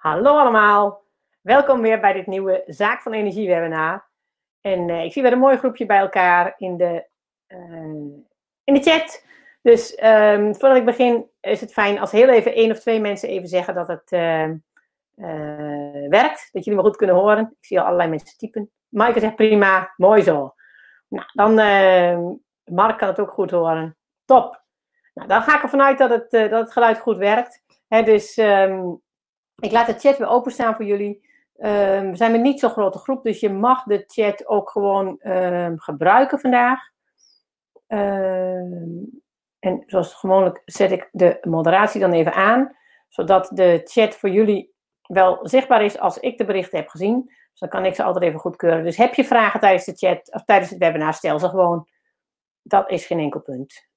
Hallo allemaal, welkom weer bij dit nieuwe Zaak van Energie webinar. En uh, ik zie weer een mooi groepje bij elkaar in de, uh, in de chat. Dus um, voordat ik begin is het fijn als heel even één of twee mensen even zeggen dat het uh, werkt. Dat jullie me goed kunnen horen. Ik zie al allerlei mensen typen. Maaike zegt prima, mooi zo. Nou, dan ehm, Mark kan het ook goed horen. Top. Nou, dan ga ik ervan uit dat het, dat het geluid goed werkt. Dus um, ik laat de chat weer openstaan voor jullie. Um, we zijn met niet zo'n grote groep, dus je mag de chat ook gewoon um, gebruiken vandaag. Um, en zoals gewoonlijk zet ik de moderatie dan even aan, zodat de chat voor jullie wel zichtbaar is als ik de berichten heb gezien. Dus dan kan ik ze altijd even goedkeuren. Dus heb je vragen tijdens de chat of tijdens het webinar, stel ze gewoon. Dat is geen enkel punt.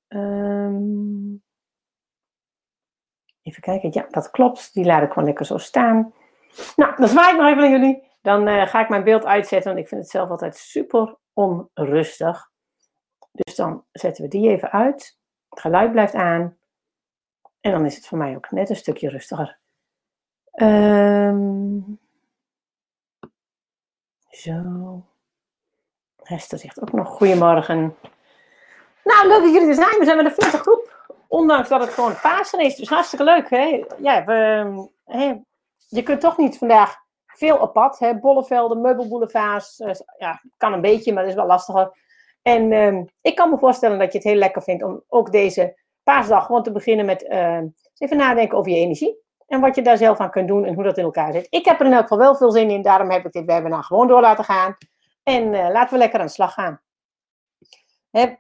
Even kijken, ja, dat klopt. Die laat ik gewoon lekker zo staan. Nou, dan zwaai ik nog even naar jullie. Dan uh, ga ik mijn beeld uitzetten, want ik vind het zelf altijd super onrustig. Dus dan zetten we die even uit. Het geluid blijft aan. En dan is het voor mij ook net een stukje rustiger. Um, zo. Hester zegt ook nog goedemorgen. Nou, leuk dat jullie er zijn. We zijn met een 40 groep. Ondanks dat het gewoon Pasen is. Dus hartstikke leuk. Hè? Ja, we, hè, je kunt toch niet vandaag veel op pad. Hè? Bollevelden, meubelboulevards. Uh, ja, kan een beetje, maar dat is wel lastiger. En uh, ik kan me voorstellen dat je het heel lekker vindt om ook deze paasdag gewoon te beginnen met uh, even nadenken over je energie. En wat je daar zelf aan kunt doen en hoe dat in elkaar zit. Ik heb er in elk geval wel veel zin in. Daarom heb ik dit webinar gewoon door laten gaan. En uh, laten we lekker aan de slag gaan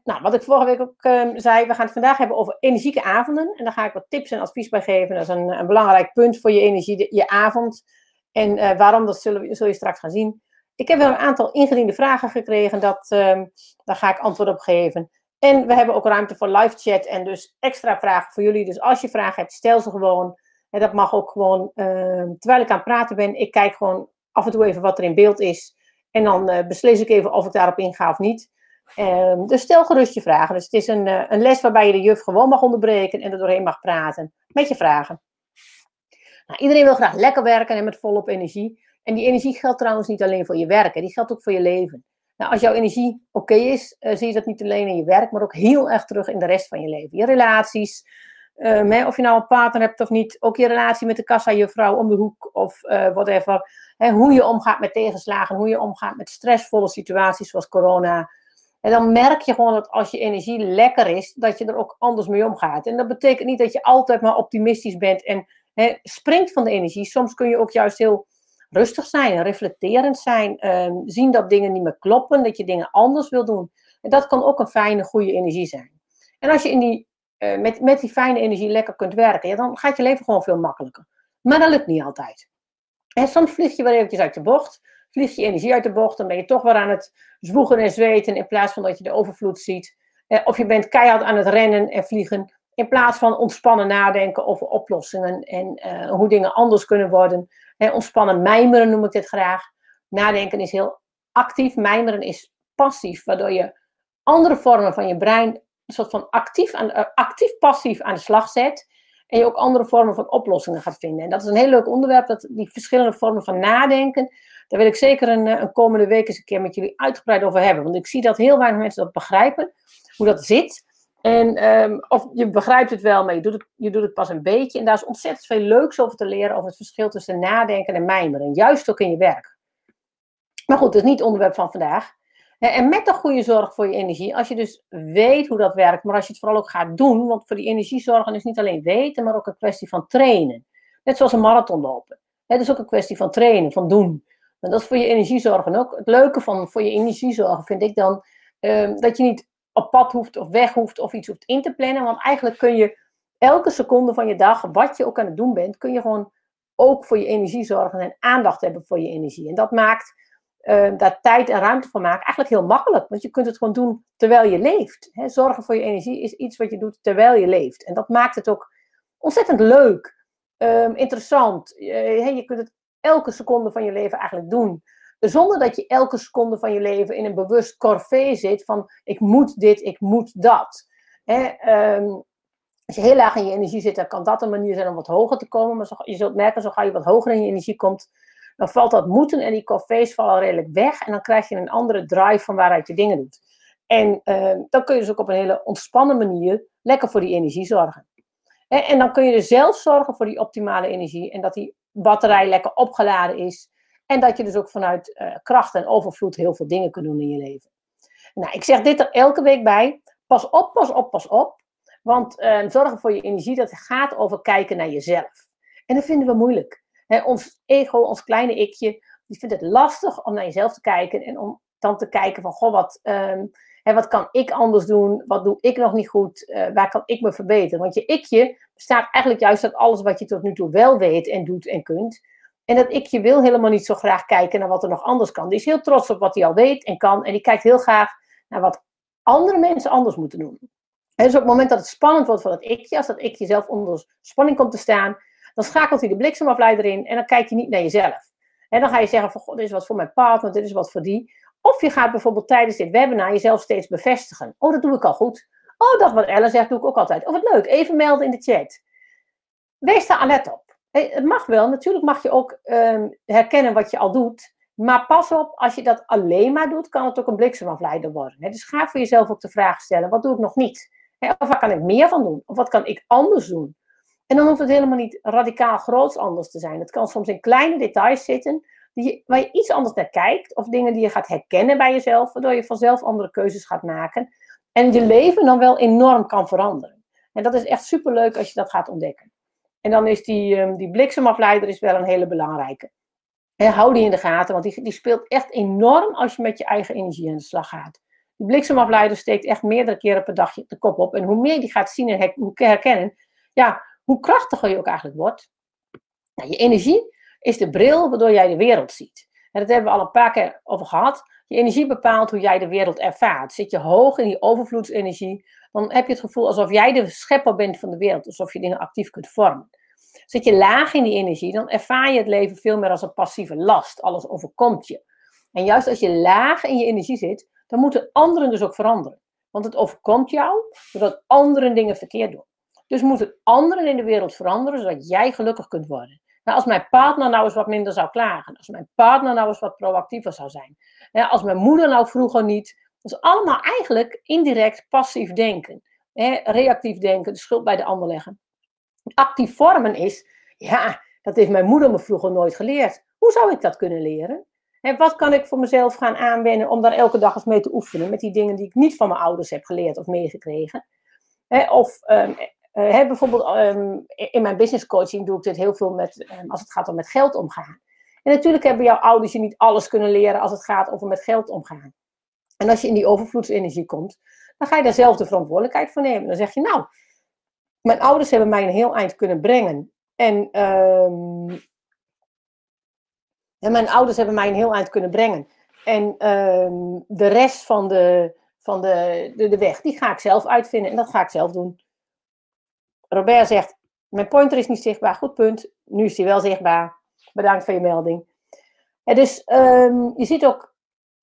nou, wat ik vorige week ook um, zei, we gaan het vandaag hebben over energieke avonden. En daar ga ik wat tips en advies bij geven. Dat is een, een belangrijk punt voor je energie, de, je avond. En uh, waarom, dat zullen, zul je straks gaan zien. Ik heb wel een aantal ingediende vragen gekregen, dat, um, daar ga ik antwoord op geven. En we hebben ook ruimte voor live chat en dus extra vragen voor jullie. Dus als je vragen hebt, stel ze gewoon. En dat mag ook gewoon, uh, terwijl ik aan het praten ben, ik kijk gewoon af en toe even wat er in beeld is. En dan uh, beslis ik even of ik daarop inga of niet. Um, dus stel gerust je vragen. Dus het is een, uh, een les waarbij je de juf gewoon mag onderbreken en er doorheen mag praten met je vragen. Nou, iedereen wil graag lekker werken en met volop energie. En die energie geldt trouwens niet alleen voor je werken, die geldt ook voor je leven. Nou, als jouw energie oké is, uh, zie je dat niet alleen in je werk, maar ook heel erg terug in de rest van je leven. Je relaties, um, hè, of je nou een partner hebt of niet, ook je relatie met de kassa, je vrouw om de hoek of uh, whatever. Hè, hoe je omgaat met tegenslagen, hoe je omgaat met stressvolle situaties zoals corona, en dan merk je gewoon dat als je energie lekker is, dat je er ook anders mee omgaat. En dat betekent niet dat je altijd maar optimistisch bent en hè, springt van de energie. Soms kun je ook juist heel rustig zijn, reflecterend zijn, ehm, zien dat dingen niet meer kloppen, dat je dingen anders wil doen. En dat kan ook een fijne, goede energie zijn. En als je in die, uh, met, met die fijne energie lekker kunt werken, ja, dan gaat je leven gewoon veel makkelijker. Maar dat lukt niet altijd. En soms vlieg je wel eventjes uit de bocht vliegt je energie uit de bocht. Dan ben je toch weer aan het zwoegen en zweten in plaats van dat je de overvloed ziet. Eh, of je bent keihard aan het rennen en vliegen in plaats van ontspannen nadenken over oplossingen en uh, hoe dingen anders kunnen worden. Eh, ontspannen mijmeren noem ik dit graag. Nadenken is heel actief, mijmeren is passief, waardoor je andere vormen van je brein een soort van actief, aan, uh, actief-passief aan de slag zet. En je ook andere vormen van oplossingen gaat vinden. En dat is een heel leuk onderwerp, dat die verschillende vormen van nadenken. Daar wil ik zeker een, een komende week eens een keer met jullie uitgebreid over hebben. Want ik zie dat heel weinig mensen dat begrijpen, hoe dat zit. En um, of je begrijpt het wel, maar je doet het, je doet het pas een beetje. En daar is ontzettend veel leuks over te leren, over het verschil tussen nadenken en mijmeren. Juist ook in je werk. Maar goed, dat is niet het onderwerp van vandaag. En met een goede zorg voor je energie, als je dus weet hoe dat werkt, maar als je het vooral ook gaat doen, want voor die energiezorgen is niet alleen weten, maar ook een kwestie van trainen. Net zoals een marathon lopen. Het is ook een kwestie van trainen, van doen. En dat is voor je energiezorgen ook. Het leuke van voor je energiezorgen vind ik dan uh, dat je niet op pad hoeft of weg hoeft of iets hoeft in te plannen. Want eigenlijk kun je elke seconde van je dag, wat je ook aan het doen bent, kun je gewoon ook voor je energie zorgen en aandacht hebben voor je energie. En dat maakt uh, daar tijd en ruimte voor maken eigenlijk heel makkelijk. Want je kunt het gewoon doen terwijl je leeft. Hè? Zorgen voor je energie is iets wat je doet terwijl je leeft. En dat maakt het ook ontzettend leuk, um, interessant. Uh, je kunt het elke seconde van je leven eigenlijk doen. Zonder dat je elke seconde van je leven in een bewust corvée zit van ik moet dit, ik moet dat. Um, Als je heel laag in je energie zit, dan kan dat een manier zijn om wat hoger te komen. Maar je zult merken, zo ga je wat hoger in je energie komt, dan valt dat moeten en die cafés vallen redelijk weg. En dan krijg je een andere drive van waaruit je dingen doet. En uh, dan kun je dus ook op een hele ontspannen manier lekker voor die energie zorgen. En dan kun je er zelf zorgen voor die optimale energie en dat die batterij lekker opgeladen is. En dat je dus ook vanuit uh, kracht en overvloed heel veel dingen kunt doen in je leven. Nou, ik zeg dit er elke week bij. Pas op, pas op, pas op. Want uh, zorgen voor je energie, dat gaat over kijken naar jezelf. En dat vinden we moeilijk. ons ego, ons kleine ikje, die vindt het lastig om naar jezelf te kijken en om dan te kijken van, goh, wat, um, wat kan ik anders doen? Wat doe ik nog niet goed? Uh, waar kan ik me verbeteren? Want je ikje bestaat eigenlijk juist uit alles wat je tot nu toe wel weet en doet en kunt. En dat ikje wil helemaal niet zo graag kijken naar wat er nog anders kan. Die is heel trots op wat hij al weet en kan. En die kijkt heel graag naar wat andere mensen anders moeten doen. En dus op het moment dat het spannend wordt voor dat ikje, als dat ikje zelf onder spanning komt te staan, dan schakelt hij de bliksemafleider in en dan kijk je niet naar jezelf. En dan ga je zeggen van, god, dit is wat voor mijn partner, dit is wat voor die. Of je gaat bijvoorbeeld tijdens dit webinar jezelf steeds bevestigen. Oh, dat doe ik al goed. Oh, dat wat Ellen zegt, doe ik ook altijd. Of wat leuk, even melden in de chat. Wees daar alert op. Het mag wel, natuurlijk mag je ook um, herkennen wat je al doet. Maar pas op, als je dat alleen maar doet, kan het ook een bliksemafleider worden. Dus ga voor jezelf ook de vraag stellen: wat doe ik nog niet? Of waar kan ik meer van doen? Of wat kan ik anders doen? En dan hoeft het helemaal niet radicaal groots anders te zijn. Het kan soms in kleine details zitten die, waar je iets anders naar kijkt. Of dingen die je gaat herkennen bij jezelf, waardoor je vanzelf andere keuzes gaat maken. En je leven dan wel enorm kan veranderen. En dat is echt superleuk als je dat gaat ontdekken. En dan is die, um, die bliksemafleider is wel een hele belangrijke. En hou die in de gaten, want die, die speelt echt enorm als je met je eigen energie aan de slag gaat. Die bliksemafleider steekt echt meerdere keren per dag de kop op. En hoe meer die gaat zien en herkennen, ja, hoe krachtiger je ook eigenlijk wordt. Nou, je energie is de bril waardoor jij de wereld ziet. En dat hebben we al een paar keer over gehad. Je energie bepaalt hoe jij de wereld ervaart. Zit je hoog in die overvloedsenergie, dan heb je het gevoel alsof jij de schepper bent van de wereld. Alsof je dingen actief kunt vormen. Zit je laag in die energie, dan ervaar je het leven veel meer als een passieve last. Alles overkomt je. En juist als je laag in je energie zit, dan moeten anderen dus ook veranderen. Want het overkomt jou doordat anderen dingen verkeerd doen. Dus moeten anderen in de wereld veranderen, zodat jij gelukkig kunt worden. Nou, als mijn partner nou eens wat minder zou klagen, als mijn partner nou eens wat proactiever zou zijn, als mijn moeder nou vroeger niet, is allemaal eigenlijk indirect passief denken. reactief denken, de schuld bij de ander leggen. Actief vormen is, ja, dat heeft mijn moeder me vroeger nooit geleerd. Hoe zou ik dat kunnen leren? En wat kan ik voor mezelf gaan aanwenden om daar elke dag eens mee te oefenen met die dingen die ik niet van mijn ouders heb geleerd of meegekregen? of um, bijvoorbeeld um, in mijn business coaching doe ik dit heel veel met, um, als het gaat om met geld omgaan. En natuurlijk hebben jouw ouders je niet alles kunnen leren als het gaat over met geld omgaan. En als je in die overvloedsenergie komt, dan ga je daar zelf de verantwoordelijkheid voor nemen. Dan zeg je, nou, mijn ouders hebben mij een heel eind kunnen brengen. En en mijn ouders hebben mij een heel eind kunnen brengen. En ehm, de rest van, de, van de, de, weg, die ga ik zelf uitvinden. En dat ga ik zelf doen. Robert zegt, mijn pointer is niet zichtbaar. Goed punt. Nu is hij wel zichtbaar. Bedankt voor je melding. Dus je ziet ook,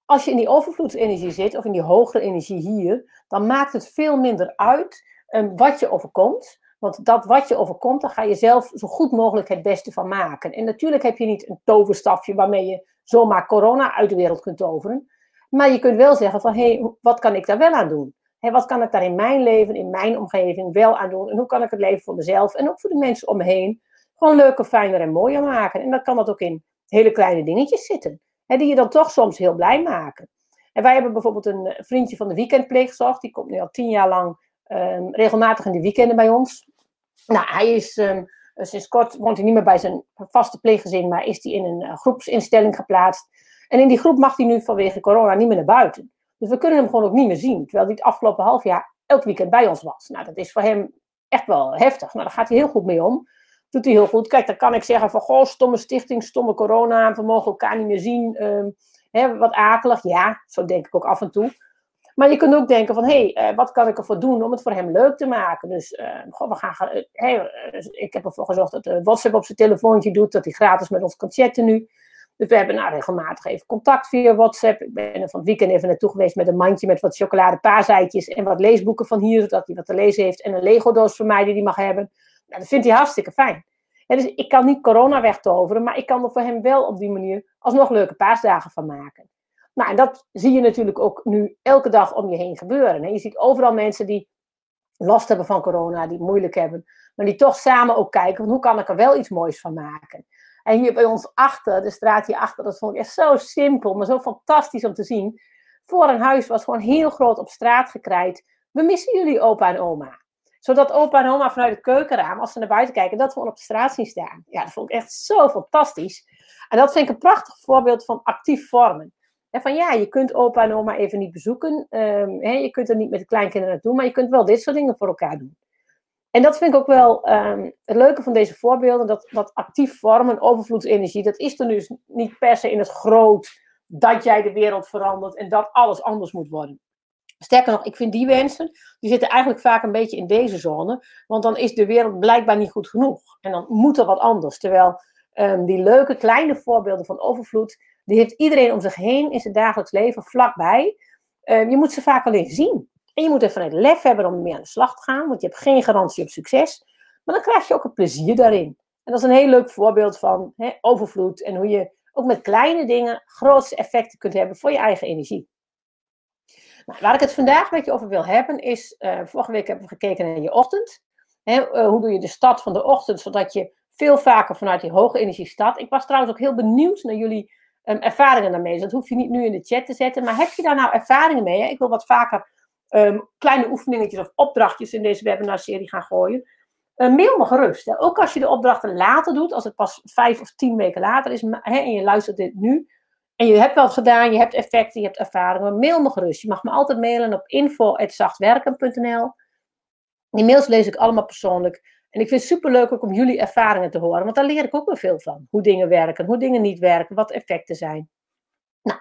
als je in die overvloedsenergie zit, of in die hogere energie hier, dan maakt het veel minder uit um, wat je overkomt. Want dat wat je overkomt, daar ga je zelf zo goed mogelijk het beste van maken. En natuurlijk heb je niet een toverstafje waarmee je zomaar corona uit de wereld kunt toveren. Maar je kunt wel zeggen van, hé, hey, wat kan ik daar wel aan doen? Hey, wat kan ik daar in mijn leven, in mijn omgeving wel aan doen? En hoe kan ik het leven voor mezelf en ook voor de mensen om me heen gewoon leuker, fijner en mooier maken? En dan kan dat ook in hele kleine dingetjes zitten. Hè, die je dan toch soms heel blij maken. En wij hebben bijvoorbeeld een vriendje van de weekendpleegzorg. Die komt nu al tien jaar lang um, regelmatig in de weekenden bij ons. Nou, hij is um, sinds kort woont hij niet meer bij zijn vaste pleeggezin, maar is hij in een uh, groepsinstelling geplaatst. En in die groep mag hij nu vanwege corona niet meer naar buiten. Dus we kunnen hem gewoon ook niet meer zien. Terwijl hij het afgelopen half jaar elk weekend bij ons was. Nou, dat is voor hem echt wel heftig. Nou, daar gaat hij heel goed mee om. Doet hij heel goed. Kijk, dan kan ik zeggen van, goh, stomme stichting, stomme corona. We mogen elkaar niet meer zien. Hè, wat akelig. Ja, zo denk ik ook af en toe. Maar je kunt ook denken van, hé, hey, uh, wat kan ik ervoor doen om het voor hem leuk te maken? Dus uh, goh, we gaan, hey, ik heb ervoor gezorgd dat WhatsApp op zijn telefoontje doet, dat hij gratis met ons kan chatten nu. Dus we hebben nou, regelmatig even contact via WhatsApp. Ik ben er van het weekend even naartoe geweest met een mandje met wat chocoladepaasheidjes en wat leesboeken van hier, zodat hij wat te lezen heeft. En een Lego-doos voor mij die hij mag hebben. Nou, dat vindt hij hartstikke fijn. dus ik kan niet corona wegtoveren, maar ik kan er voor hem wel op die manier alsnog leuke paasdagen van maken. Nou, en dat zie je natuurlijk ook nu elke dag om je heen gebeuren. Je ziet overal mensen die last hebben van corona, die het moeilijk hebben, maar die toch samen ook kijken, hoe kan ik er wel iets moois van maken. En hier bij ons achter, de straat hier achter, dat vond ik echt zo simpel, maar zo fantastisch om te zien. Voor een huis was gewoon heel groot op straat gekrijt. We missen jullie opa en oma. Zodat opa en oma vanuit het keukenraam, als ze naar buiten kijken, dat gewoon op de straat zien staan. Ja, dat vond ik echt zo fantastisch. En dat vind ik een prachtig voorbeeld van actief vormen. En van ja, je kunt opa en oma even niet bezoeken. Um, je kunt er niet met de kleinkinderen naartoe, maar je kunt wel dit soort dingen voor elkaar doen. En dat vind ik ook wel um, het leuke van deze voorbeelden, dat, dat actief vormen, overvloedsenergie, dat is er dus niet per se in het groot dat jij de wereld verandert en dat alles anders moet worden. Sterker nog, ik vind die wensen, die zitten eigenlijk vaak een beetje in deze zone, want dan is de wereld blijkbaar niet goed genoeg. En dan moet er wat anders. Terwijl um, die leuke kleine voorbeelden van overvloed, die heeft iedereen om zich heen in zijn dagelijks leven vlakbij. Um, je moet ze vaak alleen zien. En je moet even het lef hebben om mee aan de slag te gaan, want je hebt geen garantie op succes. Maar dan krijg je ook een plezier daarin. En dat is een heel leuk voorbeeld van hè, overvloed en hoe je ook met kleine dingen grootste effecten kunt hebben voor je eigen energie. Nou, waar ik het vandaag met je over wil hebben is, uh, vorige week hebben we gekeken naar je ochtend. Hè, uh, hoe doe je de start van de ochtend, zodat je veel vaker vanuit die hoge energie start. Ik was trouwens ook heel benieuwd naar jullie um, ervaringen daarmee. Dus dat hoef je niet nu in de chat te zetten. Maar heb je daar nou ervaringen mee? Hè? Ik wil wat vaker um, kleine oefeningetjes of opdrachtjes in deze webinar-serie gaan gooien. Mail me gerust. Hè. Ook als je de opdrachten later doet, als het pas vijf of tien weken later is, hè, en je luistert dit nu, en je hebt wat gedaan, je hebt effecten, je hebt ervaringen, mail me gerust. Je mag me altijd mailen op info.zachtwerken.nl. Die mails lees ik allemaal persoonlijk. En ik vind het superleuk ook om jullie ervaringen te horen, want daar leer ik ook weer veel van. Hoe dingen werken, hoe dingen niet werken, wat effecten zijn. Nou,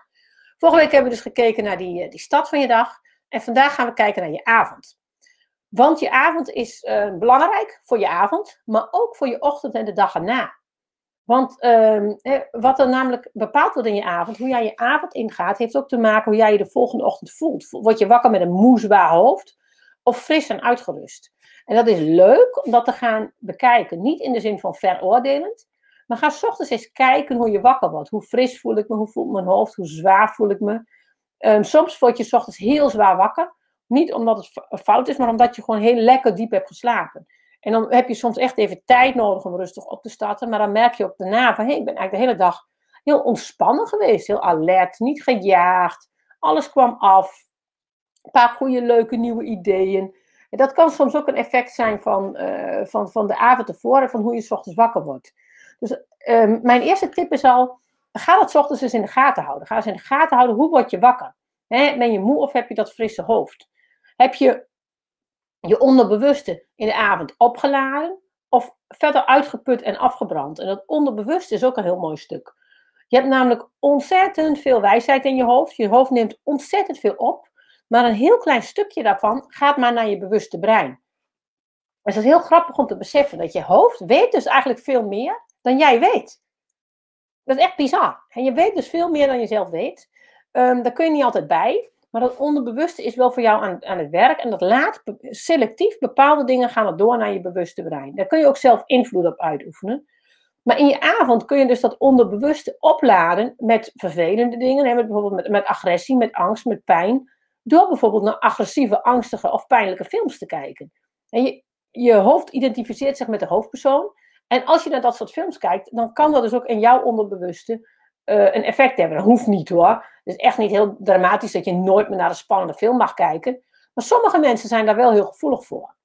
vorige week hebben we dus gekeken naar die, eh, die stad van je dag. En vandaag gaan we kijken naar je avond. Want je avond is uh, belangrijk voor je avond, maar ook voor je ochtend en de dag erna. Want uh, wat er namelijk bepaald wordt in je avond, hoe jij je avond ingaat, heeft ook te maken hoe jij je de volgende ochtend voelt. Word je wakker met een moe zwaar hoofd of fris en uitgerust? En dat is leuk om dat te gaan bekijken. Niet in de zin van veroordelend, maar ga s ochtends eens kijken hoe je wakker wordt. Hoe fris voel ik me, hoe voelt mijn hoofd, hoe zwaar voel ik me. Um, soms word je s ochtends heel zwaar wakker. Niet omdat het fout is, maar omdat je gewoon heel lekker diep hebt geslapen. En dan heb je soms echt even tijd nodig om rustig op te starten. Maar dan merk je ook daarna van, hé, hey, ik ben eigenlijk de hele dag heel ontspannen geweest. Heel alert, niet gejaagd. Alles kwam af. Een paar goede, leuke nieuwe ideeën. En dat kan soms ook een effect zijn van, uh, van, van de avond ervoor en van hoe je s ochtends wakker wordt. Dus uh, mijn eerste tip is al, ga dat ochtends eens in de gaten houden. Ga eens in de gaten houden, hoe word je wakker? He, ben je moe of heb je dat frisse hoofd? Heb je je onderbewuste in de avond opgeladen of verder uitgeput en afgebrand? En dat onderbewuste is ook een heel mooi stuk. Je hebt namelijk ontzettend veel wijsheid in je hoofd. Je hoofd neemt ontzettend veel op. Maar een heel klein stukje daarvan gaat maar naar je bewuste brein. Het is heel grappig om te beseffen dat je hoofd weet dus eigenlijk veel meer dan jij weet. Dat is echt bizar. En je weet dus veel meer dan je zelf weet. Um, daar kun je niet altijd bij. Maar dat onderbewuste is wel voor jou aan, aan het werk. En dat laat selectief bepaalde dingen gaan door naar je bewuste brein. Daar kun je ook zelf invloed op uitoefenen. Maar in je avond kun je dus dat onderbewuste opladen met vervelende dingen. Met bijvoorbeeld met, met agressie, met angst, met pijn. Door bijvoorbeeld naar agressieve, angstige of pijnlijke films te kijken. En je, je hoofd identificeert zich met de hoofdpersoon. En als je naar dat soort films kijkt, dan kan dat dus ook in jouw onderbewuste uh, een effect hebben. Dat hoeft niet hoor. Het is echt niet heel dramatisch dat je nooit meer naar een spannende film mag kijken. Maar sommige mensen zijn daar wel heel gevoelig voor.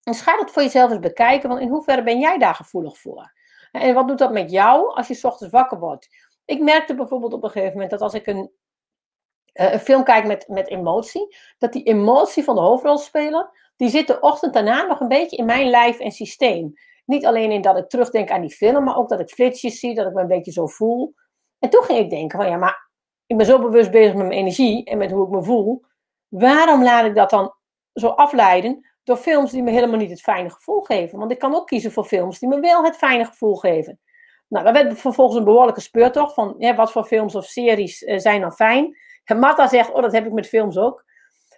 Dus ga dat voor jezelf eens bekijken, want in hoeverre ben jij daar gevoelig voor? En wat doet dat met jou als je ochtends wakker wordt? Ik merkte bijvoorbeeld op een gegeven moment dat als ik een uh, een film kijk met, met emotie, dat die emotie van de hoofdrolspeler, die zit de ochtend daarna nog een beetje in mijn lijf en systeem. Niet alleen in dat ik terugdenk aan die film, maar ook dat ik flitsjes zie, dat ik me een beetje zo voel. En toen ging ik denken van ja, maar ik ben zo bewust bezig met mijn energie en met hoe ik me voel. Waarom laat ik dat dan zo afleiden door films die me helemaal niet het fijne gevoel geven? Want ik kan ook kiezen voor films die me wel het fijne gevoel geven. Nou, dat werd vervolgens een behoorlijke speurtocht van ja, wat voor films of series zijn dan fijn. En Marta zegt, oh, dat heb ik met films ook.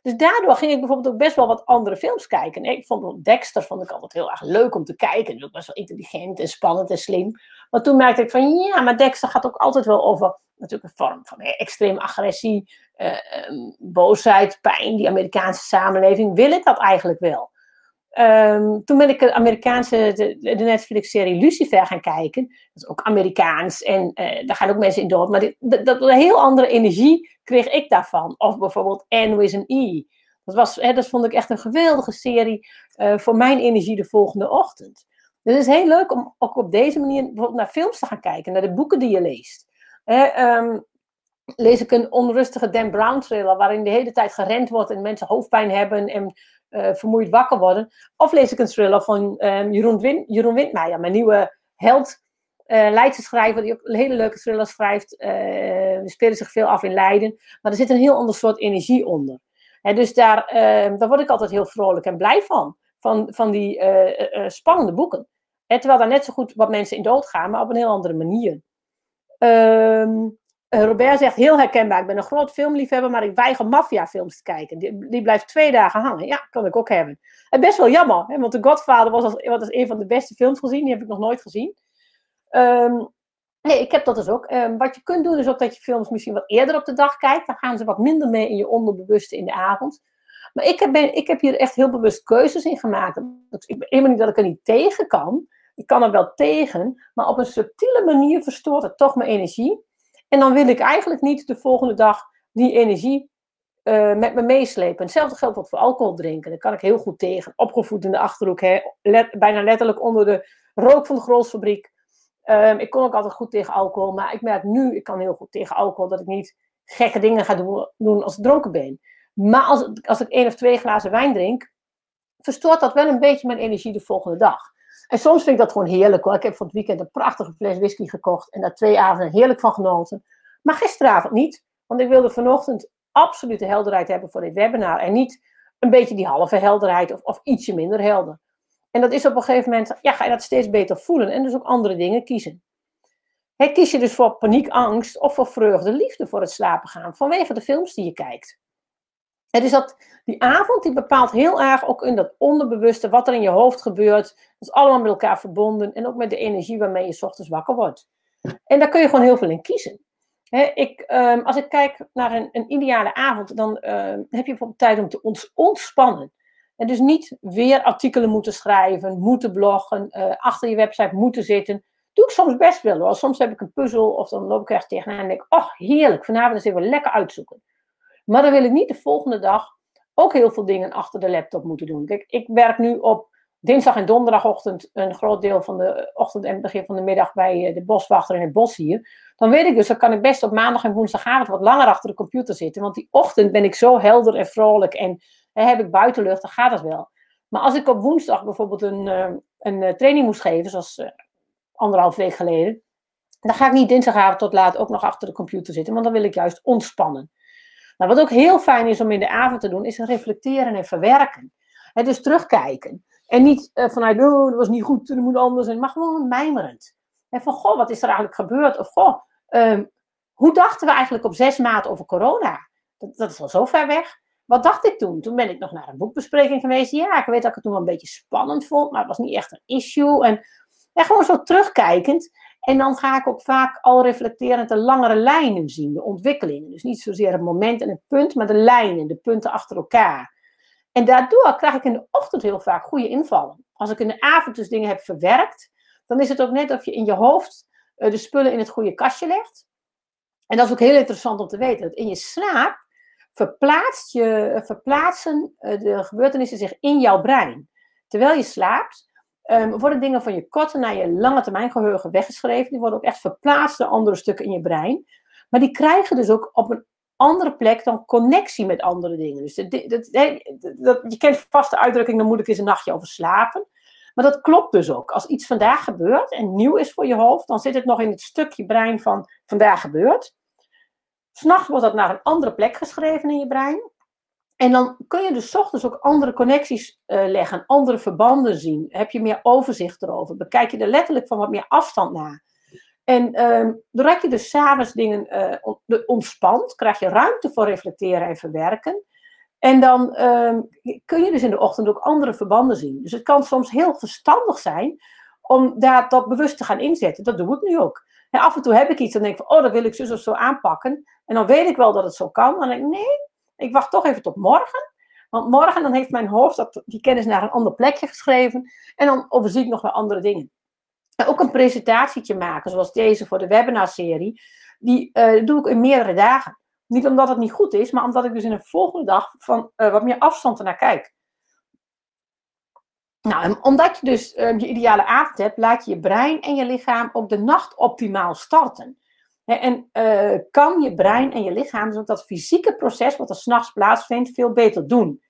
Dus daardoor ging ik bijvoorbeeld ook best wel wat andere films kijken. Ik vond Dexter vond ik altijd heel erg leuk om te kijken. ook best wel intelligent en spannend en slim. Maar toen merkte ik van ja, maar Dexter gaat ook altijd wel over natuurlijk een vorm van extreem agressie, uh, boosheid, pijn, die Amerikaanse samenleving. Wil ik dat eigenlijk wel? Um, toen ben ik de Amerikaanse, de, Netflix-serie Lucifer gaan kijken. Dat is ook Amerikaans en uh, daar gaan ook mensen in dood. Maar dat, een heel andere energie kreeg ik daarvan. Of bijvoorbeeld N with an E. Dat, was, hè, dat vond ik echt een geweldige serie uh, voor mijn energie de volgende ochtend. Dus het is heel leuk om ook op deze manier bijvoorbeeld naar films te gaan kijken, naar de boeken die je leest. Hè, um, lees ik een onrustige Dan Brown thriller waarin de hele tijd gerend wordt en mensen hoofdpijn hebben en uh, vermoeid wakker worden. Of lees ik een thriller van um, Jeroen, Win Jeroen Windmeijer, mijn nieuwe held, uh, Leidse schrijver, die ook een hele leuke thriller schrijft. Uh, spelen zich veel af in Leiden, maar er zit een heel ander soort energie onder. Hè, dus daar, uh, daar word ik altijd heel vrolijk en blij van, van, van die spannende boeken. Terwijl daar net zo goed wat mensen in dood gaan, maar op een heel andere manier. Ehm, eh, Robert zegt heel herkenbaar. Ik ben een groot filmliefhebber, maar ik weiger maffiafilms te kijken. Die, die, blijft twee dagen hangen. Ja, kan ik ook hebben. En best wel jammer, hè, want The Godfather was was als een van de beste films gezien. Die heb ik nog nooit gezien. Um, nee, ik heb dat dus ook. Um, wat je kunt doen is ook dat je films misschien wat eerder op de dag kijkt. Dan gaan ze wat minder mee in je onderbewuste in de avond. Maar ik heb, ik heb hier echt heel bewust keuzes in gemaakt. Ik ben helemaal niet dat ik er niet tegen kan. Ik kan er wel tegen, maar op een subtiele manier verstoort het toch mijn energie. En dan wil ik eigenlijk niet de volgende dag die energie uh, met me meeslepen. Hetzelfde geldt ook voor alcohol drinken. Daar kan ik heel goed tegen. Opgevoed in de achterhoek, hè? Bijna letterlijk onder de rook van de grolsfabriek. Um, ik kon ook altijd goed tegen alcohol, maar ik merk nu, ik kan heel goed tegen alcohol, dat ik niet gekke dingen ga doen, doen als ik dronken ben. Maar als, als ik één of twee glazen wijn drink, verstoort dat wel een beetje mijn energie de volgende dag. En soms vind ik dat gewoon heerlijk hoor. Ik heb van het weekend een prachtige fles whisky gekocht en daar twee avonden heerlijk van genoten. Maar gisteravond niet, want ik wilde vanochtend absolute helderheid hebben voor dit webinar. En niet een beetje die halve helderheid of, of ietsje minder helder. En dat is op een gegeven moment, ja, ga je dat steeds beter voelen en dus ook andere dingen kiezen. Kies je dus voor paniek, angst of voor vreugde, liefde voor het slapen gaan, vanwege de films die je kijkt. Is dat, die avond die bepaalt heel erg ook in dat onderbewuste wat er in je hoofd gebeurt. Dat is allemaal met elkaar verbonden en ook met de energie waarmee je ochtends wakker wordt. En daar kun je gewoon heel veel in kiezen. ik, um, als ik kijk naar een, een ideale avond, dan uh, heb je bijvoorbeeld tijd om te ontspannen. En dus niet weer artikelen moeten schrijven, moeten bloggen, uh, achter je website moeten zitten. Doe ik soms best wel. Soms heb ik een puzzel of dan loop ik ergens tegenaan en denk ik, oh heerlijk, vanavond eens even lekker uitzoeken. Maar dan wil ik niet de volgende dag ook heel veel dingen achter de laptop moeten doen. Kijk, ik werk nu op dinsdag en donderdagochtend een groot deel van de ochtend en begin van de middag bij eh, de boswachter in het bos hier. Dan weet ik dus, dan kan ik best op maandag en woensdagavond wat langer achter de computer zitten. Want die ochtend ben ik zo helder en vrolijk en hè, heb ik buitenlucht, dan gaat het wel. Maar als ik op woensdag bijvoorbeeld een, uh, een uh, training moest geven, zoals anderhalf week geleden, dan ga ik niet dinsdagavond tot laat ook nog achter de computer zitten, want dan wil ik juist ontspannen. Nou, wat ook heel fijn is om in de avond te doen, is reflecteren en verwerken. Dus terugkijken. En niet uh, vanuit, oh, dat was niet goed, dat moet anders zijn, maar gewoon mijmerend. En van, goh, wat is er eigenlijk gebeurd? Of, goh, um, hoe dachten we eigenlijk op 6 maart over corona? Dat, dat, is al zo ver weg. Wat dacht ik toen? Toen ben ik nog naar een boekbespreking geweest. Ja, ik weet dat ik het toen wel een beetje spannend vond, maar het was niet echt een issue. En, en gewoon zo terugkijkend. En dan ga ik ook vaak al reflecterend de langere lijnen zien, de ontwikkelingen. Dus niet zozeer het moment en het punt, maar de lijnen, de punten achter elkaar. En daardoor krijg ik in de ochtend heel vaak goede invallen. Als ik in de avond dus dingen heb verwerkt, dan is het ook net of je in je hoofd uh, de spullen in het goede kastje legt. En dat is ook heel interessant om te weten. Dat in je slaap verplaatst je, verplaatsen uh, de gebeurtenissen zich in jouw brein. Terwijl je slaapt, um, worden dingen van je korte naar je lange termijn geheugen weggeschreven. Die worden ook echt verplaatst naar andere stukken in je brein. Maar die krijgen dus ook op een andere plek dan connectie met andere dingen. Dus dat, dat, dat, je kent vast de uitdrukking, dan moet ik eens een nachtje over slapen. Maar dat klopt dus ook. Als iets vandaag gebeurt en nieuw is voor je hoofd, dan zit het nog in het stukje brein van vandaag gebeurt. S'nachts wordt dat naar een andere plek geschreven in je brein. En dan kun je dus ochtends ook andere connecties uh, leggen, andere verbanden zien. Heb je meer overzicht erover? Bekijk je er letterlijk van wat meer afstand naar. En um, doordat je dus s'avonds dingen uh, ontspant, krijg je ruimte voor reflecteren en verwerken. En dan um, kun je dus in de ochtend ook andere verbanden zien. Dus het kan soms heel verstandig zijn om daar dat bewust te gaan inzetten. Dat doe ik nu ook. Af en toe heb ik iets en denk van, oh, dat wil ik zo of zo aanpakken. En dan weet ik wel dat het zo kan. Dan denk ik, nee, ik wacht toch even tot morgen. Want morgen dan heeft mijn hoofd dat, die kennis naar een ander plekje geschreven. En dan overzie ik nog wel andere dingen. En ook een presentatietje maken, zoals deze voor de webinarserie. Die uh, doe ik in meerdere dagen. Niet omdat het niet goed is, maar omdat ik dus in een volgende dag van uh, wat meer afstand ernaar kijk. Nou, omdat je dus uh, je ideale avond hebt, laat je je brein en je lichaam ook de nacht optimaal starten. En uh, kan je brein en je lichaam dus ook dat fysieke proces wat er s'nachts plaatsvindt veel beter doen.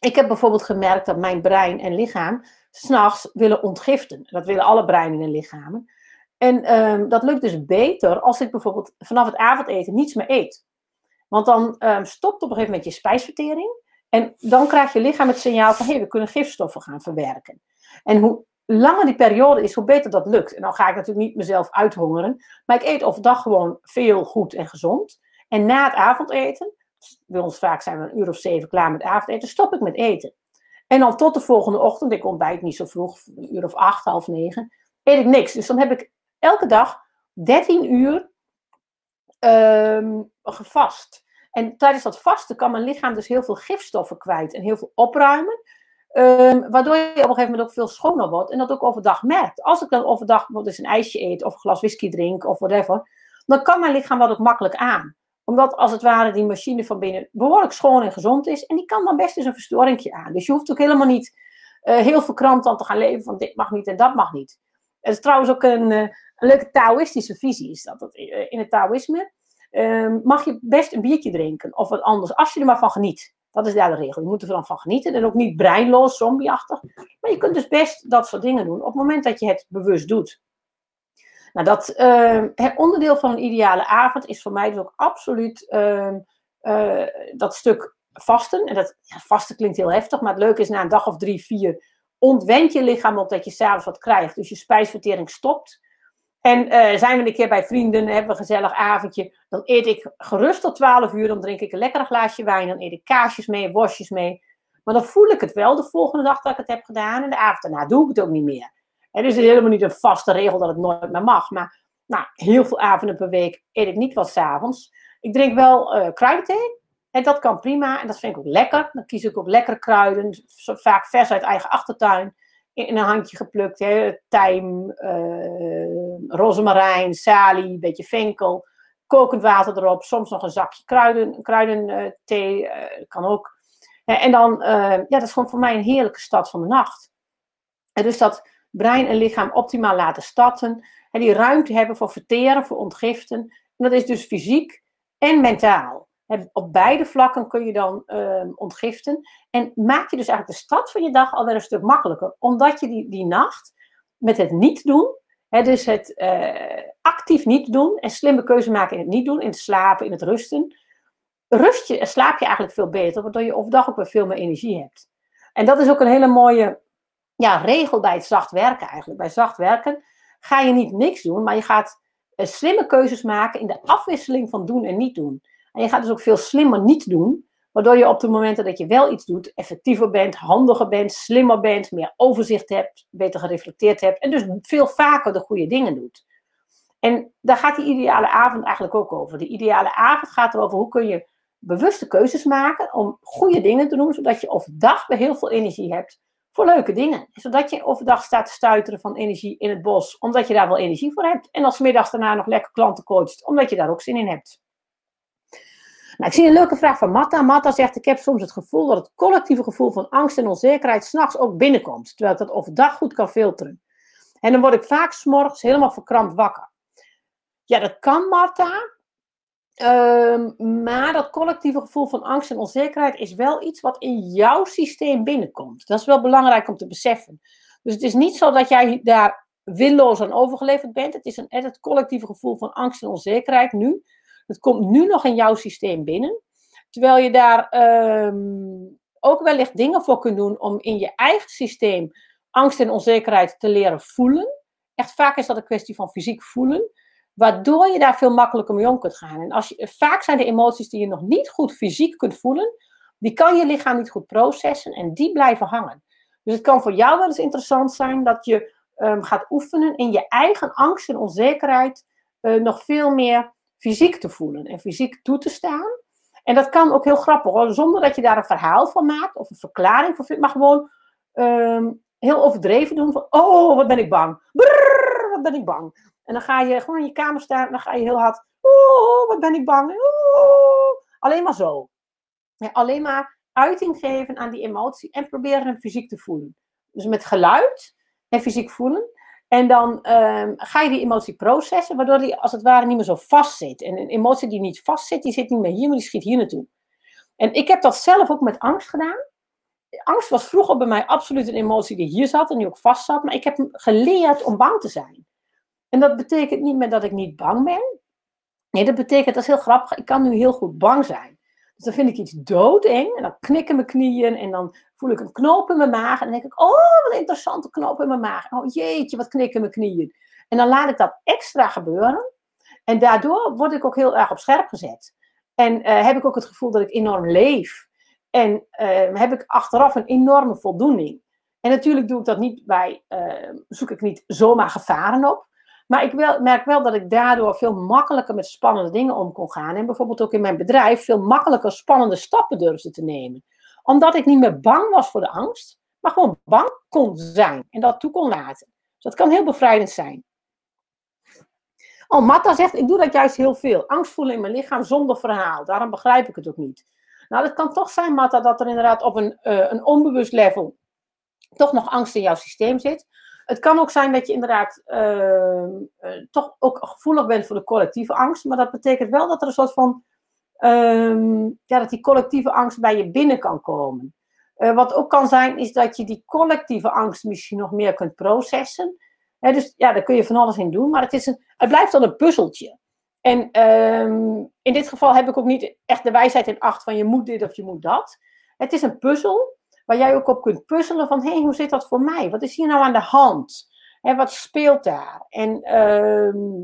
Ik heb bijvoorbeeld gemerkt dat mijn brein en lichaam s'nachts willen ontgiften. Dat willen alle breinen en lichamen. En um, dat lukt dus beter als ik bijvoorbeeld vanaf het avondeten niets meer eet. Want dan um, stopt op een gegeven moment je spijsvertering. En dan krijgt je lichaam het signaal van hé, hey, we kunnen gifstoffen gaan verwerken. En hoe langer die periode is, hoe beter dat lukt. En dan ga ik natuurlijk niet mezelf uithongeren. Maar ik eet overdag gewoon veel goed en gezond. En na het avondeten, bij ons vaak zijn we een uur of zeven klaar met avondeten, stop ik met eten. En dan tot de volgende ochtend, ik ontbijt niet zo vroeg, een uur of acht, half negen, eet ik niks. Dus dan heb ik elke dag 13 uur um, gevast. En tijdens dat vasten kan mijn lichaam dus heel veel gifstoffen kwijt en heel veel opruimen. Um, waardoor je op een gegeven moment ook veel schoner wordt en dat ook overdag merkt. Als ik dan overdag bijvoorbeeld eens een ijsje eet of een glas whisky drink of whatever, dan kan mijn lichaam dat ook makkelijk aan. Omdat als het ware die machine van binnen behoorlijk schoon en gezond is en die kan dan best eens een verstoringje aan. Dus je hoeft ook helemaal niet uh, heel verkrampt dan te gaan leven van dit mag niet en dat mag niet. Het is trouwens ook een, uh, een leuke Taoïstische visie is dat. dat eh, in het Taoïsme uh, mag je best een biertje drinken of wat anders, als je er maar van geniet. Dat is daar de regel. Je moet er dan van genieten en ook niet breinloos, zombieachtig. Maar je kunt dus best dat soort dingen doen op het moment dat je het bewust doet. Nou, dat het onderdeel van een ideale avond is voor mij dus ook absoluut uh, uh, dat stuk vasten. En dat ja, vasten klinkt heel heftig, maar het leuke is na een dag of drie, vier ontwend je lichaam op dat je s'avonds wat krijgt. Dus je spijsvertering stopt. En uh, zijn we een keer bij vrienden, hebben we een gezellig avondje. Dan eet ik gerust tot 12 uur. Dan drink ik een lekker glaasje wijn. Dan eet ik kaasjes mee, worstjes mee. Maar dan voel ik het wel de volgende dag dat ik het heb gedaan. En de avond daarna doe ik het ook niet meer. En dus het is helemaal niet een vaste regel dat het nooit meer mag. Maar nou, heel veel avonden per week eet ik niet wat s'avonds. Ik drink wel uh, kruidenthee. En dat kan prima. En dat vind ik ook lekker. Dan kies ik ook lekkere kruiden. Vaak vers uit eigen achtertuin in een handje geplukt. Hè. Tijm, uh, rozemarijn, salie, een beetje venkel. Kokend water erop. Soms nog een zakje kruiden, kruidenthee. Uh, kan ook. en dan, ja, dat is gewoon voor mij een heerlijke stad van de nacht. En dus dat brein en lichaam optimaal laten starten. En die ruimte hebben voor verteren, voor ontgiften. En dat is dus fysiek en mentaal op beide vlakken kun je dan uh, ontgiften. En maak je dus eigenlijk de start van je dag alweer een stuk makkelijker. Omdat je die, die nacht met het niet doen, hè, dus het uh, actief niet doen en slimme keuze maken in het niet doen, in het slapen, in het rusten. Rust je en slaap je eigenlijk veel beter, waardoor je overdag ook weer veel meer energie hebt. En dat is ook een hele mooie ja, regel bij het zacht werken eigenlijk. Bij zacht werken ga je niet niks doen, maar je gaat uh, slimme keuzes maken in de afwisseling van doen en niet doen. En je gaat dus ook veel slimmer niet doen, waardoor je op de momenten dat je wel iets doet, effectiever bent, handiger bent, slimmer bent, meer overzicht hebt, beter gereflecteerd hebt en dus veel vaker de goede dingen doet. En daar gaat die ideale avond eigenlijk ook over. De ideale avond gaat erover hoe kun je bewuste keuzes maken om goede dingen te doen, zodat je overdag weer heel veel energie hebt voor leuke dingen. Zodat je overdag staat te stuiteren van energie in het bos, omdat je daar wel energie voor hebt. En als middags daarna nog lekker klanten coacht, omdat je daar ook zin in hebt. Nou, ik zie een leuke vraag van Matta. Matta zegt: Ik heb soms het gevoel dat het collectieve gevoel van angst en onzekerheid s'nachts ook binnenkomt, terwijl ik dat overdag goed kan filteren. En dan word ik vaak s'morgens helemaal verkrampt wakker. Ja, dat kan, Marta. Um, maar dat collectieve gevoel van angst en onzekerheid is wel iets wat in jouw systeem binnenkomt. Dat is wel belangrijk om te beseffen. Dus het is niet zo dat jij daar willoos aan overgeleverd bent. Het is een, het collectieve gevoel van angst en onzekerheid nu. Het komt nu nog in jouw systeem binnen. Terwijl je daar um, ook wellicht dingen voor kunt doen om in je eigen systeem angst en onzekerheid te leren voelen Echt vaak is dat een kwestie van fysiek voelen, waardoor je daar veel makkelijker mee om kunt gaan. En als je, vaak zijn de emoties die je nog niet goed fysiek kunt voelen, die kan je lichaam niet goed processen en die blijven hangen. Dus het kan voor jou wel eens interessant zijn dat je um, gaat oefenen in je eigen angst en onzekerheid uh, nog veel meer fysiek te voelen en fysiek toe te staan. En dat kan ook heel grappig hoor, zonder dat je daar een verhaal van maakt of een verklaring voor vindt, maar gewoon um, heel overdreven doen van, oh, wat ben ik bang. Brrr, wat ben ik bang. En dan ga je gewoon in je kamer staan en dan ga je heel hard, oh, wat ben ik bang. Oh. Alleen maar zo. Ja, alleen maar uiting geven aan die emotie en proberen hem fysiek te voelen. Dus met geluid en fysiek voelen. En dan um, ga je die emotie processen, waardoor die als het ware niet meer zo vast zit. En een emotie die niet vast zit, die zit niet meer hier, maar die schiet hier naartoe. En ik heb dat zelf ook met angst gedaan. Angst was vroeger bij mij absoluut een emotie die hier zat en die ook vast zat. Maar ik heb geleerd om bang te zijn. En dat betekent niet meer dat ik niet bang ben. Nee, dat betekent, dat is heel grappig, ik kan nu heel goed bang zijn. Dus dan vind ik iets doodeng en dan knikken mijn knieën en dan voel ik een knoop in mijn maag. En dan denk ik, oh, wat een interessante knoop in mijn maag. Oh jeetje, wat knikken mijn knieën. En dan laat ik dat extra gebeuren. En daardoor word ik ook heel erg op scherp gezet. En uh, heb ik ook het gevoel dat ik enorm leef. En uh, heb ik achteraf een enorme voldoening. En natuurlijk doe ik dat niet bij, uh, zoek ik niet zomaar gevaren op. Maar ik wel, merk wel dat ik daardoor veel makkelijker met spannende dingen om kon gaan. En bijvoorbeeld ook in mijn bedrijf veel makkelijker spannende stappen durfde te nemen. Omdat ik niet meer bang was voor de angst, maar gewoon bang kon zijn en dat toe kon laten. Dus dat kan heel bevrijdend zijn. Oh, Matta zegt, ik doe dat juist heel veel. Angst voelen in mijn lichaam zonder verhaal. Daarom begrijp ik het ook niet. Nou, het kan toch zijn, Matta, dat er inderdaad op een, uh, een onbewust level toch nog angst in jouw systeem zit. Het kan ook zijn dat je inderdaad uh, toch ook gevoelig bent voor de collectieve angst. Maar dat betekent wel dat er een soort van. Uh, ja, dat die collectieve angst bij je binnen kan komen. Uh, wat ook kan zijn, is dat je die collectieve angst misschien nog meer kunt processen. Dus ja, daar kun je van alles in doen. Maar het, is een, het blijft dan een puzzeltje. En ehm, in dit geval heb ik ook niet echt de wijsheid in acht van je moet dit of je moet dat. Het is een puzzel waar jij ook op kunt puzzelen van, hé, hey, hoe zit dat voor mij? Wat is hier nou aan de hand? En wat speelt daar? En uh,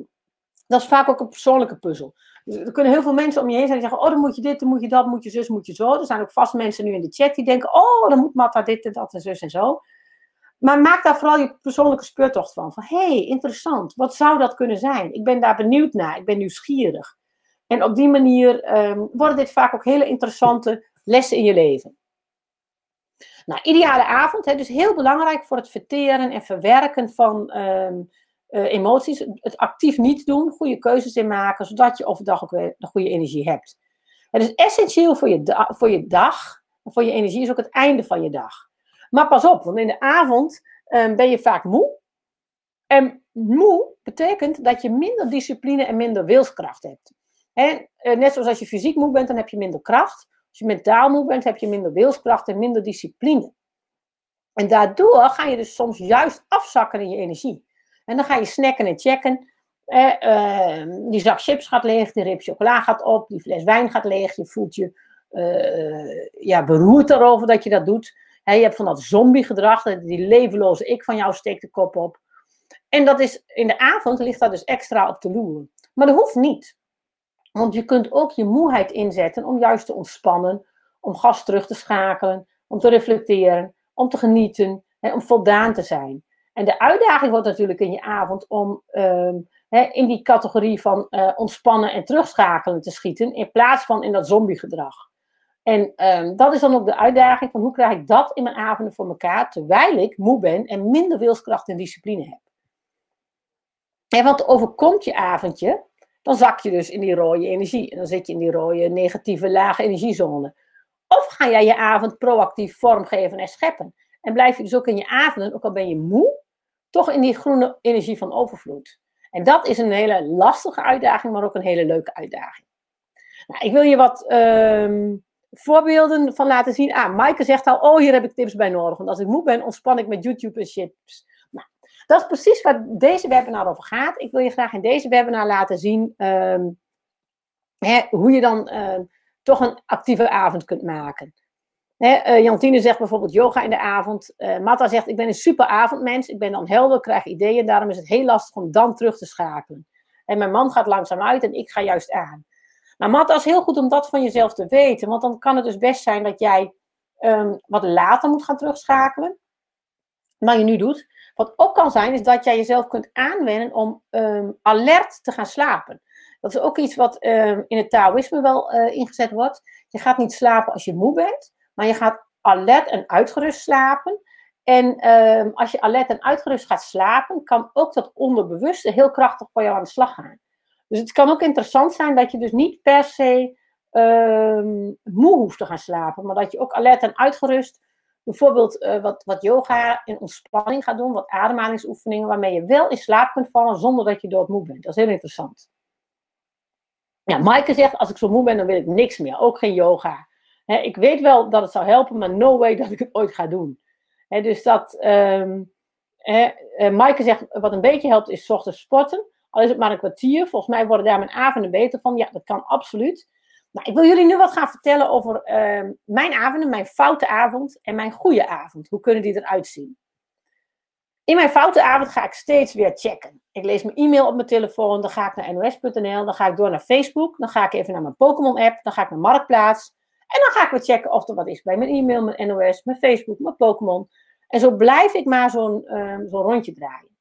dat is vaak ook een persoonlijke puzzel. Dus er kunnen heel veel mensen om je heen zijn die zeggen, oh, dan moet je dit, dan moet je dat, moet je zus, moet je zo. Er zijn ook vast mensen nu in de chat die denken, oh, dan moet Matta dit en dat en zus en zo. Maar maak daar vooral je persoonlijke speurtocht van. Van, hé, hey, interessant, wat zou dat kunnen zijn? Ik ben daar benieuwd naar, ik ben nieuwsgierig. En op die manier um, worden dit vaak ook hele interessante lessen in je leven. Nou, ideale avond, hè, dus heel belangrijk voor het verteren en verwerken van um, uh, emoties. Het actief niet doen, goede keuzes in maken, zodat je overdag ook weer de goede energie hebt. Het is essentieel voor je, voor je dag, voor je energie is ook het einde van je dag. Maar pas op, want in de avond um, ben je vaak moe. En moe betekent dat je minder discipline en minder wilskracht hebt. Eh, net zoals als je fysiek moe bent, dan heb je minder kracht. Als je mentaal moe bent, heb je minder wilskracht en minder discipline. En daardoor ga je dus soms juist afzakken in je energie. En dan ga je snacken en checken. Eh, uh, die zak chips gaat leeg, die rib chocola gaat op, die fles wijn gaat leeg. Je voelt je uh, ja, beroerd erover dat je dat doet. je hebt van dat zombiegedrag, die levenloze ik van jou steekt de kop op. En dat is, in de avond ligt dat dus extra op te loeren. Maar dat hoeft niet. Want je kunt ook je moeheid inzetten om juist te ontspannen, om gas terug te schakelen, om te reflecteren, om te genieten, hè, om voldaan te zijn. En de uitdaging wordt natuurlijk in je avond om uh, hè, in die categorie van uh, ontspannen en terugschakelen te schieten, in plaats van in dat zombiegedrag. En um, dat is dan ook de uitdaging van hoe krijg ik dat in mijn avonden voor elkaar, terwijl ik moe ben en minder wilskracht en discipline heb. En wat overkomt je avondje? Dan zak je dus in die rode energie. En dan zit je in die rode negatieve lage energiezone. Of ga jij je avond proactief vormgeven en scheppen. En blijf je dus ook in je avonden, ook al ben je moe, toch in die groene energie van overvloed. En dat is een hele lastige uitdaging, maar ook een hele leuke uitdaging. Nou, ik wil je wat um, voorbeelden van laten zien. Ah, Maaike zegt al, oh, hier heb ik tips bij nodig. Want als ik moe ben, ontspan ik met YouTube en chips. Dat is precies waar deze webinar over gaat. Ik wil je graag in deze webinar laten zien um, hè, hoe je dan uh, toch een actieve avond kunt maken. uh, Jantine zegt bijvoorbeeld yoga in de avond. Uh, Matta zegt, ik ben een super avondmens. Ik ben dan helder, krijg ideeën. Daarom is het heel lastig om dan terug te schakelen. En mijn man gaat langzaam uit en ik ga juist aan. Maar Matta is heel goed om dat van jezelf te weten. Want dan kan het dus best zijn dat jij um, wat later moet gaan terugschakelen. Dan je nu doet. Wat ook kan zijn, is dat jij jezelf kunt aanwennen om um, alert te gaan slapen. Dat is ook iets wat um, in het Taoïsme wel uh, ingezet wordt. Je gaat niet slapen als je moe bent, maar je gaat alert en uitgerust slapen. En um, als je alert en uitgerust gaat slapen, kan ook dat onderbewuste heel krachtig voor jou aan de slag gaan. Dus het kan ook interessant zijn dat je dus niet per se moe hoeft te gaan slapen, maar dat je ook alert en uitgerust bijvoorbeeld uh, wat, wat yoga en ontspanning gaat doen, wat ademhalingsoefeningen, waarmee je wel in slaap kunt vallen zonder dat je doodmoe bent. Dat is heel interessant. Ja, Maaike zegt, als ik zo moe ben, dan wil ik niks meer. Ook geen yoga. ik weet wel dat het zou helpen, maar no way dat ik het ooit ga doen. dus dat, um, Maaike zegt, wat een beetje helpt, is ochtends sporten. Al is het maar een kwartier. Volgens mij worden daar mijn avonden beter van. Ja, dat kan absoluut. Nou, ik wil jullie nu wat gaan vertellen over uh, mijn avonden, mijn foute avond en mijn goede avond. Hoe kunnen die eruit zien? In mijn foute avond ga ik steeds weer checken. Ik lees mijn e-mail op mijn telefoon, dan ga ik naar nos.nl, dan ga ik door naar Facebook, dan ga ik even naar mijn Pokémon-app, dan ga ik naar Marktplaats. En dan ga ik weer checken of er wat is bij mijn e-mail, mijn NOS, mijn Facebook, mijn Pokémon. En zo blijf ik maar zo'n um, zo'n rondje draaien.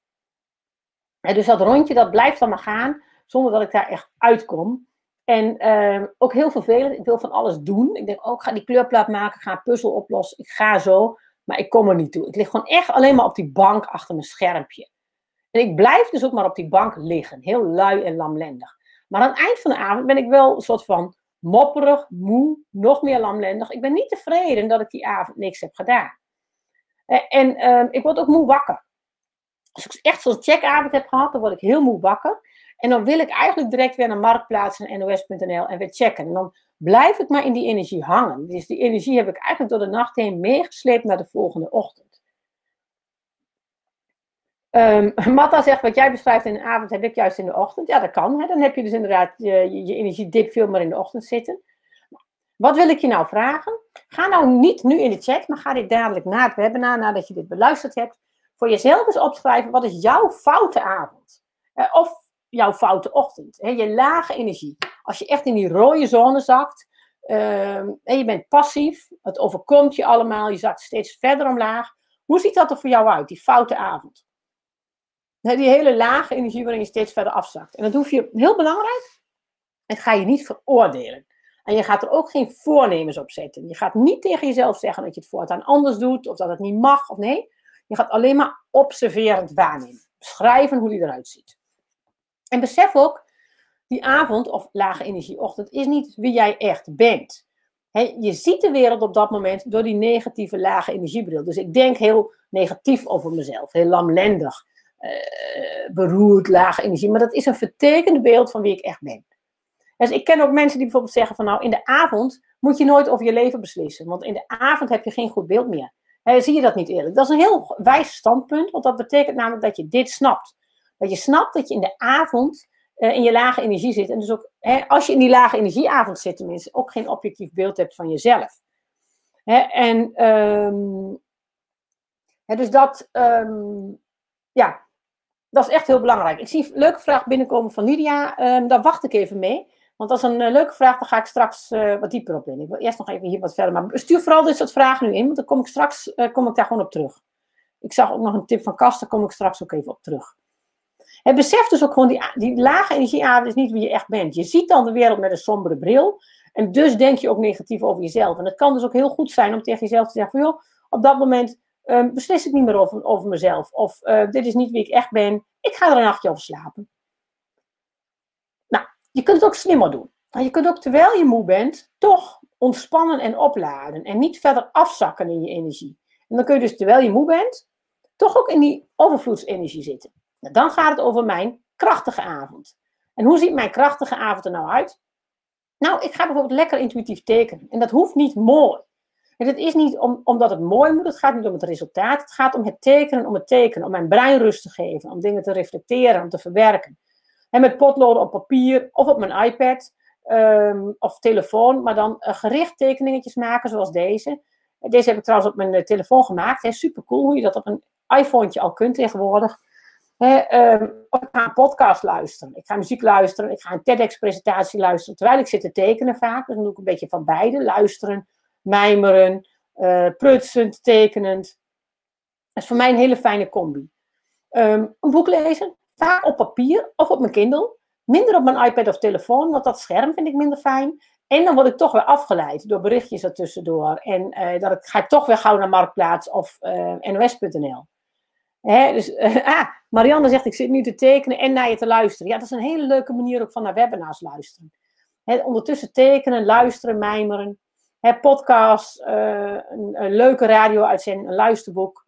En dus dat rondje, dat blijft dan maar gaan, zonder dat ik daar echt uitkom. En uh, ook heel vervelend. Ik wil van alles doen. Ik denk ook, oh, ga die kleurplaat maken, ga een puzzel oplossen. Ik ga zo, maar ik kom er niet toe. Ik lig gewoon echt alleen maar op die bank achter mijn schermpje. En ik blijf dus ook maar op die bank liggen. Heel lui en lamlendig. Maar aan het eind van de avond ben ik wel een soort van mopperig, moe, nog meer lamlendig. Ik ben niet tevreden dat ik die avond niks heb gedaan. En uh, ik word ook moe wakker. Als ik echt zo'n checkavond heb gehad, dan word ik heel moe wakker. En dan wil ik eigenlijk direct weer naar Marktplaats en nos.nl en weer checken. En dan blijf ik maar in die energie hangen. Dus die energie heb ik eigenlijk door de nacht heen meegesleept naar de volgende ochtend. Um, Matta zegt, wat jij beschrijft in de avond, heb ik juist in de ochtend. Ja, dat kan. Hè? Dan heb je dus inderdaad je, je, je energiedip veel meer in de ochtend zitten. Wat wil ik je nou vragen? Ga nou niet nu in de chat, maar ga dit dadelijk na het webinar, nadat je dit beluisterd hebt, voor jezelf eens opschrijven, wat is jouw foute avond? Uh, of jouw foute ochtend. Je lage energie. Als je echt in die rode zone zakt. Uh, en je bent passief. Het overkomt je allemaal. Je zakt steeds verder omlaag. Hoe ziet dat er voor jou uit, die foute avond? Die hele lage energie waarin je steeds verder afzakt. En dat hoef je, heel belangrijk, het ga je niet veroordelen. En je gaat er ook geen voornemens op zetten. Je gaat niet tegen jezelf zeggen dat je het voortaan anders doet, of dat het niet mag, of nee. Je gaat alleen maar observerend waarnemen. Beschrijven hoe die eruit ziet. En besef ook, die avond of lage energieochtend is niet wie jij echt bent. je ziet de wereld op dat moment door die negatieve lage energiebril. Dus ik denk heel negatief over mezelf, heel lamlendig, uh, beroerd, lage energie. Maar dat is een vertekend beeld van wie ik echt ben. Dus ik ken ook mensen die bijvoorbeeld zeggen van nou, in de avond moet je nooit over je leven beslissen. Want in de avond heb je geen goed beeld meer. zie je dat niet eerlijk? Dat is een heel wijs standpunt, want dat betekent namelijk dat je dit snapt. Dat je snapt dat je in de avond uh, in je lage energie zit. En dus ook, hè, als je in die lage energieavond zit tenminste, ook geen objectief beeld hebt van jezelf. Hè, en um, hè, dus dat, um, ja, dat is echt heel belangrijk. Ik zie een leuke vraag binnenkomen van Lydia. Um, daar wacht ik even mee. Want is een uh, leuke vraag, daar ga ik straks uh, wat dieper op in. Ik wil eerst nog even hier wat verder. Maar stuur vooral dit soort vragen nu in, want dan kom ik straks kom ik daar gewoon op terug. Ik zag ook nog een tip van Kast, daar kom ik straks ook even op terug. Het beseft dus ook gewoon, die, die lage energieavond is niet wie je echt bent. Je ziet dan de wereld met een sombere bril. En dus denk je ook negatief over jezelf. En het kan dus ook heel goed zijn om tegen jezelf te zeggen van, op dat moment um, beslis ik niet meer over, mezelf. Of uh, dit is niet wie ik echt ben. Ik ga er een nachtje over slapen. Nou, je kunt het ook slimmer doen. Maar je kunt ook terwijl je moe bent, toch ontspannen en opladen. En niet verder afzakken in je energie. En dan kun je dus terwijl je moe bent, toch ook in die overvloedsenergie zitten. Nou, dan gaat het over mijn krachtige avond. En hoe ziet mijn krachtige avond er nou uit? Nou, ik ga bijvoorbeeld lekker intuïtief tekenen. En dat hoeft niet mooi. En het is niet om, omdat het mooi moet, het gaat niet om het resultaat. Het gaat om het tekenen, om het tekenen, om mijn brein rust te geven, om dingen te reflecteren, om te verwerken. En met potloden op papier of op mijn iPad um, of telefoon, maar dan uh, gericht tekeningetjes maken zoals deze. Deze heb ik trouwens op mijn eh, telefoon gemaakt. Super cool hoe je dat op een iPhone al kunt tegenwoordig. Ehm, ik ga een podcast luisteren. Ik ga muziek luisteren. Ik ga een TEDx-presentatie luisteren. Terwijl ik zit te tekenen vaak. Dus dan doe ik een beetje van beide. Luisteren, mijmeren, uh, prutsend, tekenend. Dat is voor mij een hele fijne combi. Ehm, een boek lezen. Vaak op papier of op mijn Kindle. Minder op mijn iPad of telefoon, want dat scherm vind ik minder fijn. En dan word ik toch weer afgeleid door berichtjes ertussendoor. En uh, dat ik, ga ik toch weer gauw naar Marktplaats of uh, eh, nos.nl. dus, ah, Marianne zegt, ik zit nu te tekenen en naar je te luisteren. Ja, dat is een hele leuke manier ook van naar webinars luisteren. ondertussen tekenen, luisteren, mijmeren. Hè, podcast, een, een, leuke radio-uitzending, een luisterboek.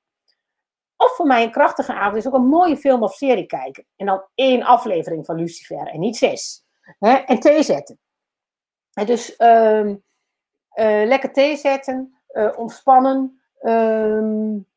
Of voor mij een krachtige avond is ook een mooie film of serie kijken. En dan één aflevering van Lucifer en niet zes. en thee zetten. dus um, lekker thee zetten, uh, ontspannen. Um,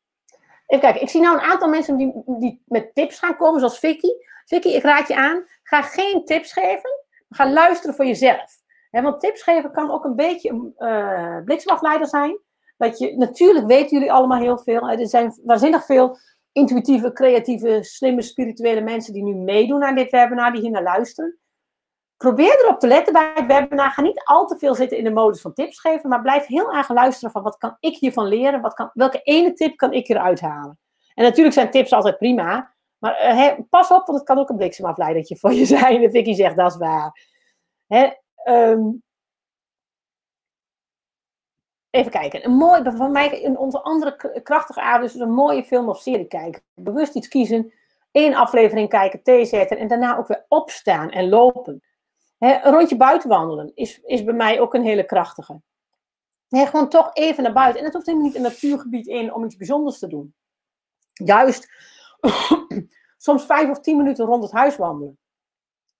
even kijken, ik zie nou een aantal mensen die, die met tips gaan komen, zoals Vicky. Vicky, ik raad je aan, ga geen tips geven, ga luisteren voor jezelf. want tips geven kan ook een beetje een uh, bliksemafleider zijn. Dat je, natuurlijk weten jullie allemaal heel veel. Er zijn waanzinnig veel intuïtieve, creatieve, slimme, spirituele mensen die nu meedoen aan dit webinar, die hier naar luisteren. Probeer erop te letten bij het webinar. Ga niet al te veel zitten in de modus van tips geven, maar blijf heel erg luisteren van wat kan ik hiervan leren? Wat kan, welke ene tip kan ik eruit halen? En natuurlijk zijn tips altijd prima, maar uh, pas op, want het kan ook een bliksemafleidertje voor je zijn. En Vicky zegt, dat is waar. Um, Even kijken. Een mooi, van mij in onze andere krachtige avond is een mooie film of serie kijken. Bewust iets kiezen, één aflevering kijken, thee zetten en daarna ook weer opstaan en lopen. Een rondje buiten wandelen is, is bij mij ook een hele krachtige. gewoon toch even naar buiten. En het hoeft helemaal niet een natuurgebied in om iets bijzonders te doen. Juist soms vijf of tien minuten rond het huis wandelen.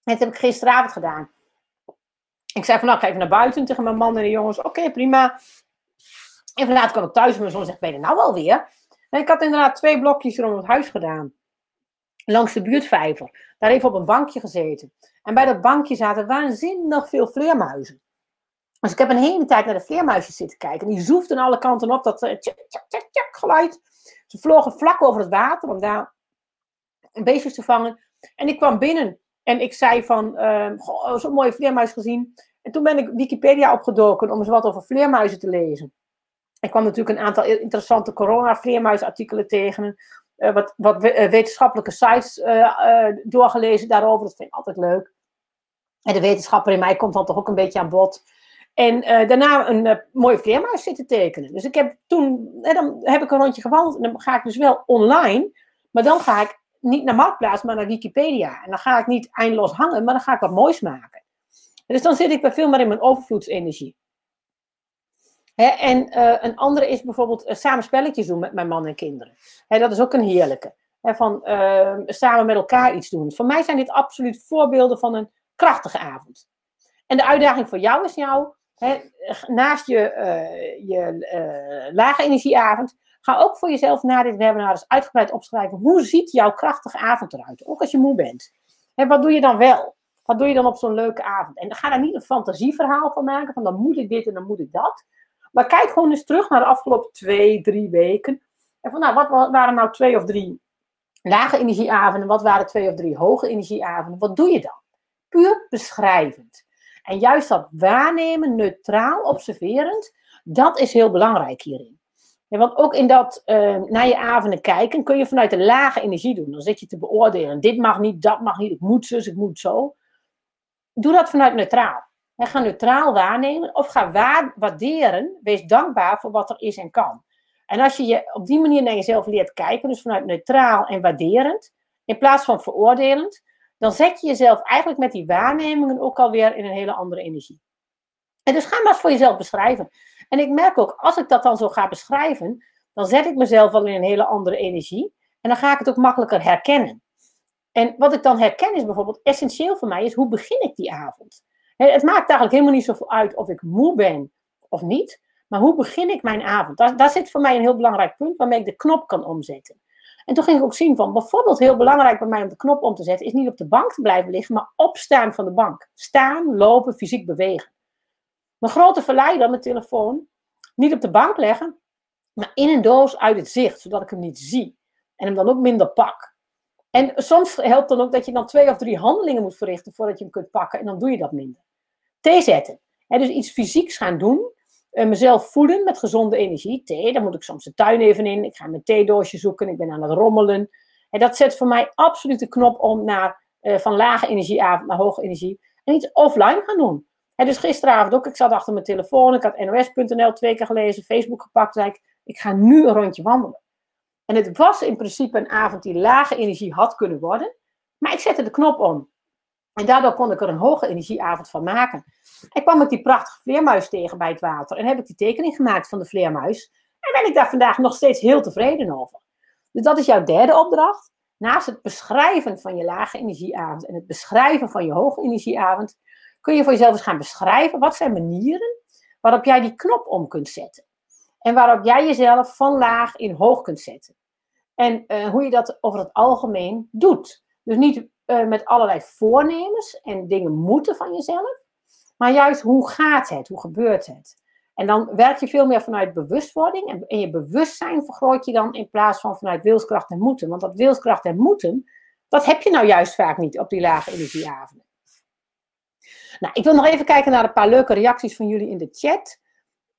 Dat heb ik gisteravond gedaan. Ik zei van nou, ik ga even naar buiten tegen mijn man en de jongens. Oké, prima. Even later kwam ik thuis en mijn zoon zegt, ben je nou alweer? En ik had inderdaad twee blokjes rond het huis gedaan. Langs de buurtvijver. Daar even op een bankje gezeten. En bij dat bankje zaten waanzinnig veel vleermuizen. Dus ik heb een hele tijd naar de vleermuisjes zitten kijken. En die zoefden alle kanten op dat uh, tjak, tjak, tjak, geluid. Ze vlogen vlak over het water om daar een beestjes te vangen. En ik kwam binnen en ik zei van, uh, zo'n mooie vleermuis gezien. En toen ben ik Wikipedia opgedoken om eens wat over vleermuizen te lezen. Ik kwam natuurlijk een aantal interessante corona-vleermuisartikelen tegen. Uh, wat, wat eh, wetenschappelijke sites uh, doorgelezen daarover. Dat vind ik altijd leuk. En de wetenschapper in mij komt dan toch ook een beetje aan bod. En daarna een mooie vleermuis zitten tekenen. Dus ik heb toen, dan heb ik een rondje gewandeld. En dan ga ik dus wel online. Maar dan ga ik niet naar Marktplaats, maar naar Wikipedia. En dan ga ik niet eindeloos hangen, maar dan ga ik wat moois maken. Dus dan zit ik bij veel meer in mijn overvloedsenergie en uh, een andere is bijvoorbeeld uh, samen spelletjes doen met mijn man en kinderen. dat is ook een heerlijke. van uh, samen met elkaar iets doen. Voor mij zijn dit absoluut voorbeelden van een krachtige avond. En de uitdaging voor jou is jou, naast je, eh, je lage energieavond, ga ook voor jezelf na dit webinar eens uitgebreid opschrijven. Hoe ziet jouw krachtige avond eruit? Ook als je moe bent. wat doe je dan wel? Wat doe je dan op zo'n leuke avond? En ga daar niet een fantasieverhaal van maken, van dan moet ik dit en dan moet ik dat. Maar kijk gewoon eens terug naar de afgelopen twee, drie weken. En van, nou, wat waren nou twee of drie lage energieavonden? Wat waren twee of drie hoge energieavonden? Wat doe je dan? Puur beschrijvend. En juist dat waarnemen, neutraal, observerend, dat is heel belangrijk hierin. Want ook in dat uh, naar je avonden kijken kun je vanuit de lage energie doen. Dan zit je te beoordelen. Dit mag niet, dat mag niet, ik moet zus, ik moet zo. Doe dat vanuit neutraal. En ga neutraal waarnemen of ga waarderen. Wees dankbaar voor wat er is en kan. En als je je op die manier naar jezelf leert kijken, dus vanuit neutraal en waarderend, in plaats van veroordelend, dan zet je jezelf eigenlijk met die waarnemingen ook alweer in een hele andere energie. En dus ga maar eens voor jezelf beschrijven. En ik merk ook, als ik dat dan zo ga beschrijven, dan zet ik mezelf al in een hele andere energie. En dan ga ik het ook makkelijker herkennen. En wat ik dan herken is bijvoorbeeld essentieel voor mij, is hoe begin ik die avond? Het maakt eigenlijk helemaal niet zoveel uit of ik moe ben of niet. Maar hoe begin ik mijn avond? Daar, zit voor mij een heel belangrijk punt waarmee ik de knop kan omzetten. En toen ging ik ook zien van, bijvoorbeeld heel belangrijk bij mij om de knop om te zetten, is niet op de bank te blijven liggen, maar opstaan van de bank. Staan, lopen, fysiek bewegen. Mijn grote verleider, mijn telefoon, niet op de bank leggen, maar in een doos uit het zicht, zodat ik hem niet zie. En hem dan ook minder pak. En soms helpt dan ook dat je dan twee of drie handelingen moet verrichten voordat je hem kunt pakken. En dan doe je dat minder. Thee zetten. dus iets fysieks gaan doen. Uh, mezelf voeden met gezonde energie. Thee, dan moet ik soms de tuin even in. Ik ga mijn theedoosje zoeken. Ik ben aan het rommelen. En dat zet voor mij absoluut de knop om naar, uh, van lage energieavond naar hoge energie. En iets offline gaan doen. En dus gisteravond ook. Ik zat achter mijn telefoon. Ik had nos.nl twee keer gelezen. Facebook gepakt. Zei ik, ik ga nu een rondje wandelen. En het was in principe een avond die lage energie had kunnen worden. Maar ik zette de knop om. En daardoor kon ik er een hoge energieavond van maken. En kwam ik die prachtige vleermuis tegen bij het water. En heb ik die tekening gemaakt van de vleermuis. En ben ik daar vandaag nog steeds heel tevreden over. Dus dat is jouw derde opdracht. Naast het beschrijven van je lage energieavond en het beschrijven van je hoge energieavond, kun je voor jezelf eens gaan beschrijven wat zijn manieren waarop jij die knop om kunt zetten. En waarop jij jezelf van laag in hoog kunt zetten. En uh, hoe je dat over het algemeen doet. Dus niet uh, met allerlei voornemens en dingen moeten van jezelf. Maar juist hoe gaat het? Hoe gebeurt het? En dan werk je veel meer vanuit bewustwording. En, en je bewustzijn vergroot je dan in plaats van vanuit wilskracht en moeten. Want dat wilskracht en moeten, dat heb je nou juist vaak niet op die lage energieavonden. Nou, ik wil nog even kijken naar een paar leuke reacties van jullie in de chat.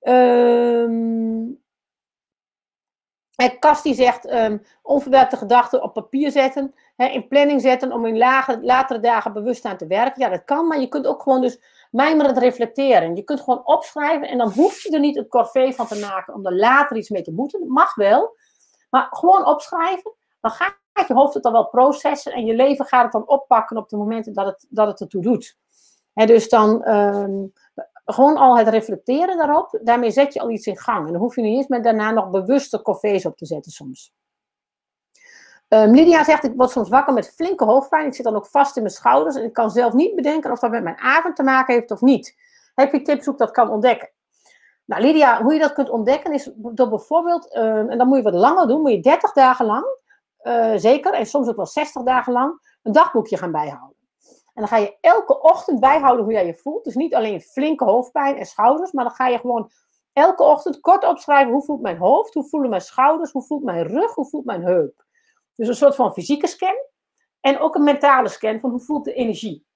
Um, Kast die zegt um, onverwerkte gedachten op papier zetten, hè, in planning zetten om in latere dagen bewust aan te werken. Ja, dat kan, maar je kunt ook gewoon dus mijmerend reflecteren. Je kunt gewoon opschrijven en dan hoef je er niet een corvée van te maken om er later iets mee te moeten. Mag wel, maar gewoon opschrijven. Dan gaat je hoofd het dan wel processen en je leven gaat het dan oppakken op de momenten dat het, dat het ertoe doet. En dus dan um, gewoon al het reflecteren daarop, daarmee zet je al iets in gang. En dan hoef je niet eens met daarna nog bewuste corvées op te zetten soms. Um, Lydia zegt, ik word soms wakker met flinke hoofdpijn. Ik zit dan ook vast in mijn schouders. En ik kan zelf niet bedenken of dat met mijn avond te maken heeft of niet. Heb je tips hoe ik dat kan ontdekken? Nou, Lydia, hoe je dat kunt ontdekken is door bijvoorbeeld, um, en dan moet je wat langer doen, moet je 30 dagen lang, uh, zeker, en soms ook wel 60 dagen lang, een dagboekje gaan bijhouden. En dan ga je elke ochtend bijhouden hoe jij je voelt. Dus niet alleen flinke hoofdpijn en schouders, maar dan ga je gewoon elke ochtend kort opschrijven hoe voelt mijn hoofd, hoe voelen mijn schouders, hoe voelt mijn rug, hoe voelt mijn heup. Dus een soort van fysieke scan en ook een mentale scan van hoe voelt de energie.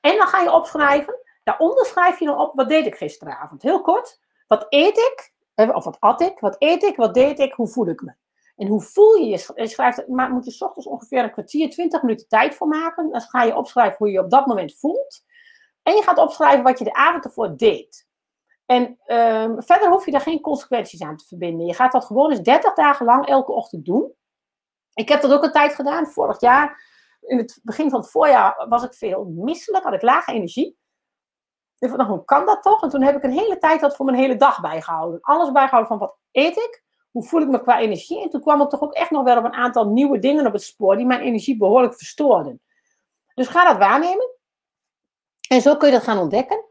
En dan ga je opschrijven, daaronder schrijf je dan op wat deed ik gisteravond. Heel kort, wat eet ik, eh, of wat at ik, wat eet ik, wat deed ik, hoe voel ik me. En hoe voel je je? Je maar moet je ochtends ongeveer een kwartier, 20 minuten tijd voor maken. Dan ga je opschrijven hoe je je op dat moment voelt. En je gaat opschrijven wat je de avond ervoor deed. En um, verder hoef je daar geen consequenties aan te verbinden. Je gaat dat gewoon eens 30 dagen lang elke ochtend doen. Ik heb dat ook een tijd gedaan. Vorig jaar, in het begin van het voorjaar, was ik veel misselijk, had ik lage energie. Ik dacht, nou, hoe kan dat toch? En toen heb ik een hele tijd dat voor mijn hele dag bijgehouden. Alles bijgehouden van wat eet ik, hoe voel ik me qua energie? En toen kwam ik toch ook echt nog wel op een aantal nieuwe dingen op het spoor die mijn energie behoorlijk verstoorden. Dus ga dat waarnemen. En zo kun je dat gaan ontdekken.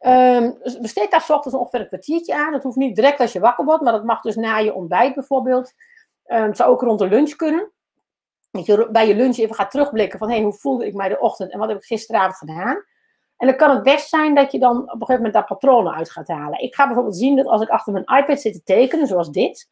Um, besteed daar s ochtends ongeveer een kwartiertje aan. Dat hoeft niet direct als je wakker wordt, maar dat mag dus na je ontbijt bijvoorbeeld. Um, het zou ook rond de lunch kunnen. Dat je bij je lunch even gaat terugblikken van hey, hoe voelde ik mij de ochtend en wat heb ik gisteravond gedaan. En dan kan het best zijn dat je dan op een gegeven moment daar patronen uit gaat halen. Ik ga bijvoorbeeld zien dat als ik achter mijn iPad zit te tekenen, zoals dit,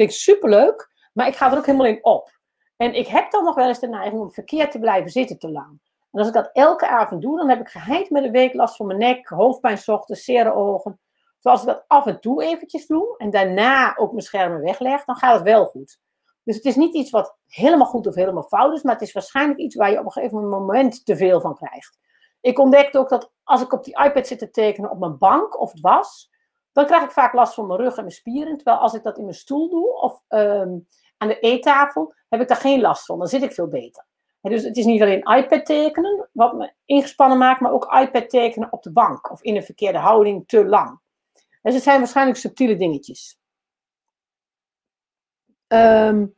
Vind ik superleuk, maar ik ga er ook helemaal in op. En ik heb dan nog wel eens de neiging om verkeerd te blijven zitten te lang. En als ik dat elke avond doe, dan heb ik geheid met de week last van mijn nek, hoofdpijn, ochtends, zere ogen. Zoals ik dat af en toe eventjes doe en daarna ook mijn schermen wegleg, dan gaat het wel goed. Dus het is niet iets wat helemaal goed of helemaal fout is, maar het is waarschijnlijk iets waar je op een gegeven moment te veel van krijgt. Ik ontdekte ook dat als ik op die iPad zit te tekenen op mijn bank of het was, dan krijg ik vaak last van mijn rug en mijn spieren. Terwijl als ik dat in mijn stoel doe of ehm, aan de eettafel, heb ik daar geen last van. Dan zit ik veel beter. dus het is niet alleen iPad tekenen wat me ingespannen maakt, maar ook iPad tekenen op de bank of in een verkeerde houding te lang. Dus het zijn waarschijnlijk subtiele dingetjes. Um,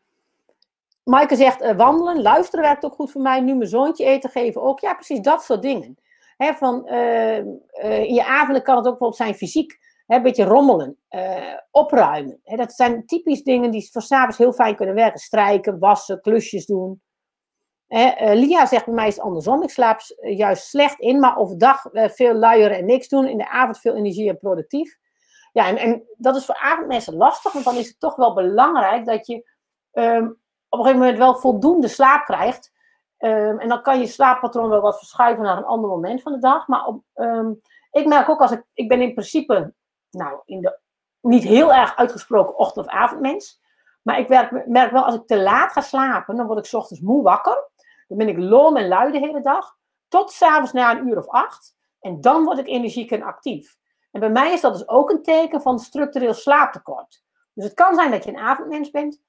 Maaike zegt uh, wandelen, luisteren werkt ook goed voor mij. Nu mijn zoontje eten geven ook. Ja, precies dat soort dingen. van, uh, uh, in je avonden kan het ook bijvoorbeeld zijn fysiek een beetje rommelen, uh, opruimen. dat zijn typisch dingen die voor s'avonds heel fijn kunnen werken. Strijken, wassen, klusjes doen. Uh, Lia zegt bij mij is andersom. Ik slaap juist slecht in, maar overdag veel luieren en niks doen. In de avond veel energie en productief. Ja, en, en dat is voor avondmensen lastig, want dan is het toch wel belangrijk dat je ehm, op een gegeven moment wel voldoende slaap krijgt. Ehm, en dan kan je slaappatroon wel wat verschuiven naar een ander moment van de dag. Maar op, ehm, ik merk ook als ik, ik ben in principe, nou, in de, niet heel erg uitgesproken ochtend- of avondmens. Maar ik merk, wel als ik te laat ga slapen, dan word ik 's ochtends moe wakker. Dan ben ik lom en lui de hele dag. Tot s'avonds na een uur of acht. En dan word ik energiek en actief. En bij mij is dat dus ook een teken van structureel slaaptekort. Dus het kan zijn dat je een avondmens bent.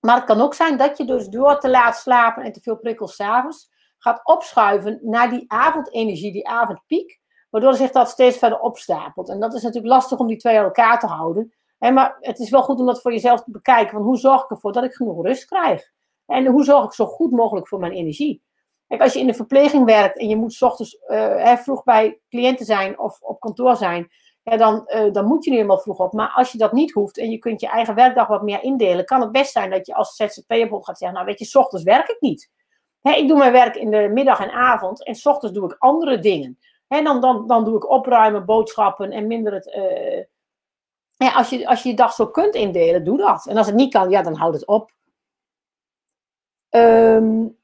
Maar het kan ook zijn dat je dus door te laat slapen en te veel prikkels s'avonds gaat opschuiven naar die avondenergie, die avondpiek. Waardoor zich dat steeds verder opstapelt. En dat is natuurlijk lastig om die twee aan elkaar te houden. maar het is wel goed om dat voor jezelf te bekijken. Van hoe zorg ik ervoor dat ik genoeg rust krijg? En hoe zorg ik zo goed mogelijk voor mijn energie? Kijk, als je in de verpleging werkt en je moet s ochtends uh, vroeg bij cliënten zijn of op kantoor zijn, ja, dan, uh, dan moet je nu helemaal vroeg op. Maar als je dat niet hoeft en je kunt je eigen werkdag wat meer indelen, kan het best zijn dat je als ZZP'er gaat zeggen, nou weet je, s ochtends werk ik niet. Hè, ik doe mijn werk in de middag en avond en s ochtends doe ik andere dingen. Hè, dan, dan, dan doe ik opruimen, boodschappen en minder het... Uh, ja, als, je, als je je dag zo kunt indelen, doe dat. En als het niet kan, ja, dan houd het op. Um,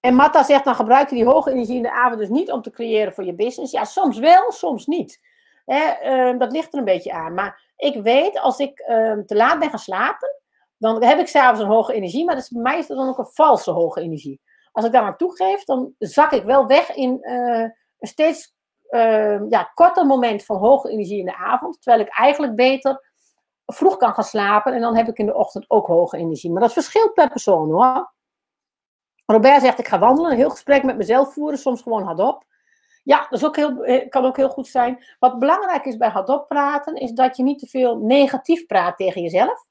en Matta zegt, dan gebruik je die hoge energie in de avond dus niet om te creëren voor je business. Ja, soms wel, soms niet. Hè, dat ligt er een beetje aan. Maar ik weet, als ik um, te laat ben gaan slapen, dan heb ik s'avonds een hoge energie. Maar dat is, mij is dat dan ook een valse hoge energie. Als ik daar maar toegeef, dan zak ik wel weg in uh, een steeds uh, ja, korter moment van hoge energie in de avond. Terwijl ik eigenlijk beter vroeg kan gaan slapen. En dan heb ik in de ochtend ook hoge energie. Maar dat verschilt per persoon hoor. Robert zegt, ik ga wandelen, een heel gesprek met mezelf voeren, soms gewoon hardop. Ja, dat is ook heel, eh, kan ook heel goed zijn. Wat belangrijk is bij hardop praten, is dat je niet te veel negatief praat tegen jezelf.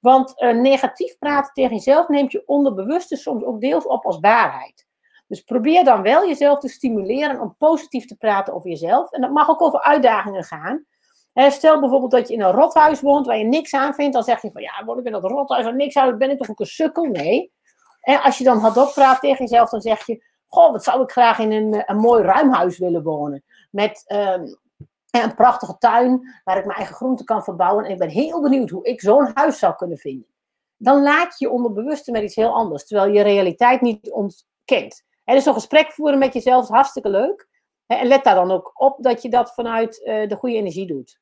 Want uh, negatief praten tegen jezelf neemt je onderbewuste soms ook deels op als waarheid. Dus probeer dan wel jezelf te stimuleren om positief te praten over jezelf. En dat mag ook over uitdagingen gaan. stel bijvoorbeeld dat je in een rothuis woont waar je niks aan vindt. Dan zeg je van ja, word ik in dat rothuis waar niks aan, ben ik toch ook een sukkel? Nee. En als je dan hardop praat tegen jezelf, dan zeg je: Goh, wat zou ik graag in een, een mooi ruim huis willen wonen. Met um, een prachtige tuin waar ik mijn eigen groenten kan verbouwen. En ik ben heel benieuwd hoe ik zo'n huis zou kunnen vinden. Dan laat je je onderbewuste met iets heel anders, terwijl je realiteit niet ontkent. En dus een gesprek voeren met jezelf is hartstikke leuk. En let daar dan ook op dat je dat vanuit uh, de goede energie doet.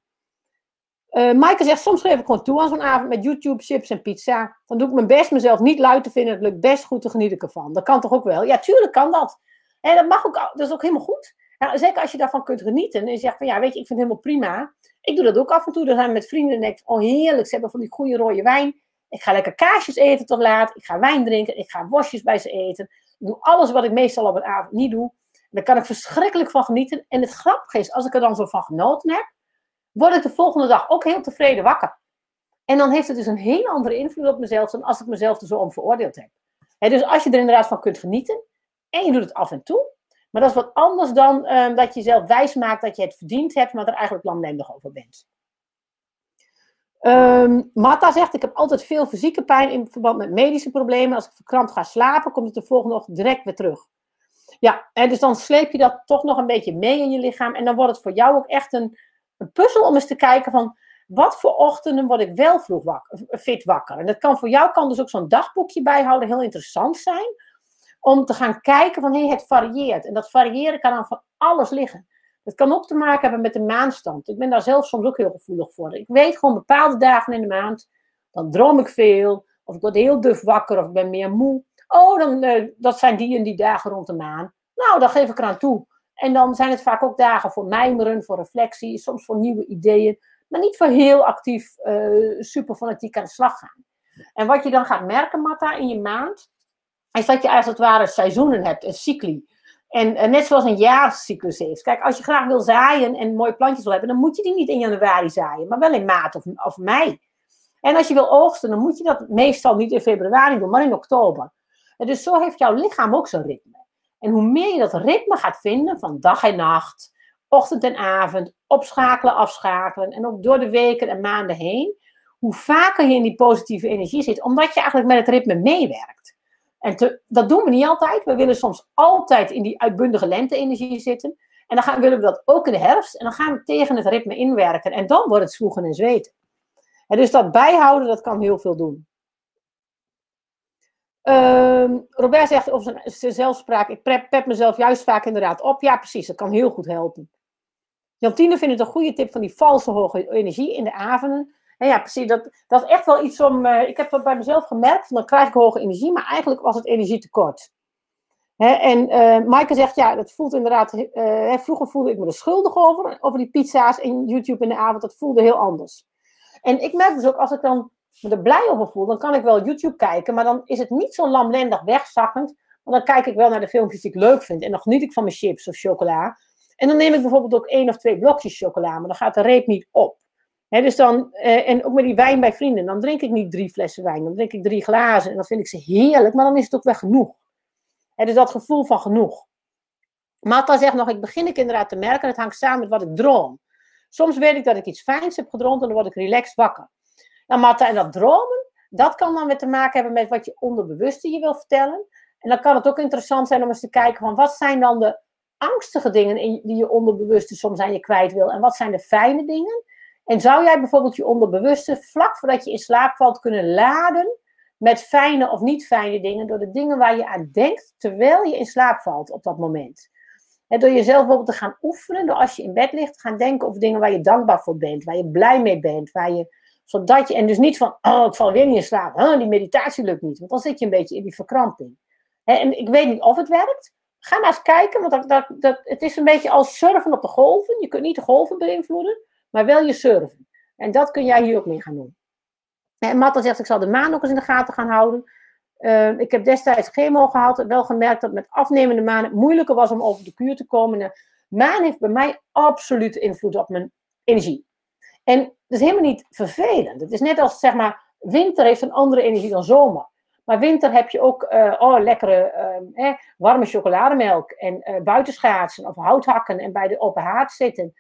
Uh, Maaike zegt, soms geef ik gewoon toe aan zo'n avond met YouTube, chips en pizza. Dan doe ik mijn best mezelf niet luid te vinden. Het lukt best goed, te genieten ervan. Dat kan toch ook wel? Ja, tuurlijk kan dat. En dat mag ook, dat is ook helemaal goed. Zeker als je daarvan kunt genieten. En je zegt van, ja, weet je, ik vind het helemaal prima. Ik doe dat ook af en toe. Dan zijn we met vrienden en denk oh heerlijk, ze hebben van die goede rode wijn. Ik ga lekker kaasjes eten tot laat. Ik ga wijn drinken. Ik ga worstjes bij ze eten. Doe alles wat ik meestal op een avond niet doe. En daar kan ik verschrikkelijk van genieten. En het grappige is, als ik er dan zo van genoten heb, word ik de volgende dag ook heel tevreden wakker. En dan heeft het dus een heel andere invloed op mezelf dan als ik mezelf er zo om veroordeeld heb. dus als je er inderdaad van kunt genieten en je doet het af en toe, maar dat is wat anders dan uh, dat je zelf wijs maakt dat je het verdiend hebt, maar er eigenlijk lamlendig over bent. Um, Marta zegt, ik heb altijd veel fysieke pijn in verband met medische problemen. Als ik verkrampt ga slapen, komt het de volgende ochtend direct weer terug. Ja, en dus dan sleep je dat toch nog een beetje mee in je lichaam. En dan wordt het voor jou ook echt een, een puzzel om eens te kijken van wat voor ochtenden word ik wel vroeg wakker, fit wakker. En dat kan voor jou kan dus ook zo'n dagboekje bijhouden heel interessant zijn. Om te gaan kijken van hé, het varieert. En dat variëren kan dan van alles liggen. Het kan ook te maken hebben met de maanstand. Ik ben daar zelf soms ook heel gevoelig voor. Ik weet gewoon bepaalde dagen in de maand, dan droom ik veel. Of ik word heel duf wakker of ik ben meer moe. Oh, dan, uh, dat zijn die en die dagen rond de maan. Nou, dan geef ik eraan toe. En dan zijn het vaak ook dagen voor mijmeren, voor reflectie, soms voor nieuwe ideeën. Maar niet voor heel actief, uh, super fanatiek aan de slag gaan. En wat je dan gaat merken, Matta, in je maand, is dat je als het ware seizoenen hebt, een cycli. En uh, net zoals een jaarcyclus heeft. Kijk, als je graag wil zaaien en mooie plantjes wil hebben, dan moet je die niet in januari zaaien, maar wel in maart of, of mei. En als je wil oogsten, dan moet je dat meestal niet in februari doen, maar in oktober. Dus zo heeft jouw lichaam ook zo'n ritme. En hoe meer je dat ritme gaat vinden van dag en nacht, ochtend en avond, opschakelen, afschakelen en ook door de weken en maanden heen, hoe vaker je in die positieve energie zit, omdat je eigenlijk met het ritme meewerkt. En dat doen we niet altijd. We willen soms altijd in die uitbundige lente-energie zitten. En dan gaan, willen we dat ook in de herfst. En dan gaan we tegen het ritme inwerken. En dan wordt het zwoegen en zweten. En dus dat bijhouden, dat kan heel veel doen. Ehm, Robert zegt over zijn, zelfspraak, ik pep, pep, mezelf juist vaak inderdaad op. Ja, precies, dat kan heel goed helpen. Jantine vindt het een goede tip van die valse hoge energie in de avonden. En ja, precies, dat, dat is echt wel iets om... Uh, ik heb dat bij mezelf gemerkt, dan krijg ik hoge energie, maar eigenlijk was het energietekort. Hè, en uh, zegt, ja, dat voelt inderdaad... Uh, vroeger voelde ik me er schuldig over, over die pizza's en YouTube in de avond. Dat voelde heel anders. En ik merk dus ook, als ik dan me er blij over voel, dan kan ik wel YouTube kijken, maar dan is het niet zo lamlendig wegzakkend. Want dan kijk ik wel naar de filmpjes die ik leuk vind en dan geniet ik van mijn chips of chocola. En dan neem ik bijvoorbeeld ook één of twee blokjes chocola, maar dan gaat de reep niet op. dus dan, eh, en ook met die wijn bij vrienden, dan drink ik niet drie flessen wijn, dan drink ik drie glazen en dan vind ik ze heerlijk, maar dan is het ook wel genoeg. He, dus dat gevoel van genoeg. Marta zegt nog, ik begin ik inderdaad te merken, het hangt samen met wat ik droom. Soms weet ik dat ik iets fijns heb gedroomd en dan word ik relaxed wakker. Nou, Marta, en dat dromen, dat kan dan weer te maken hebben met wat je onderbewuste je wil vertellen. En dan kan het ook interessant zijn om eens te kijken van wat zijn dan de angstige dingen die je onderbewuste soms aan je kwijt wil en wat zijn de fijne dingen. En zou jij bijvoorbeeld je onderbewuste vlak voordat je in slaap valt kunnen laden met fijne of niet fijne dingen door de dingen waar je aan denkt terwijl je in slaap valt op dat moment. En door jezelf bijvoorbeeld te gaan oefenen, door als je in bed ligt, te gaan denken over dingen waar je dankbaar voor bent, waar je blij mee bent, waar je, zodat je, en dus niet van, oh, ik val weer niet in slaap, oh, die meditatie lukt niet, want dan zit je een beetje in die verkramping. En ik weet niet of het werkt, ga maar eens kijken, want dat, dat, dat, het is een beetje als surfen op de golven. Je kunt niet de golven beïnvloeden, maar wel je surfen. En dat kun jij hier ook mee gaan doen. En Matta zegt, ik zal de maan ook eens in de gaten gaan houden. Uh, ik heb destijds chemo gehad wel gemerkt dat met afnemende maan het moeilijker was om over de kuur te komen. De maan heeft bij mij absoluut invloed op mijn energie. En dat is helemaal niet vervelend. Het is net als, zeg maar, winter heeft een andere energie dan zomer. Maar winter heb je ook uh, oh, lekkere uh, warme chocolademelk en uh, buitenschaatsen of houthakken en bij de open haard zitten.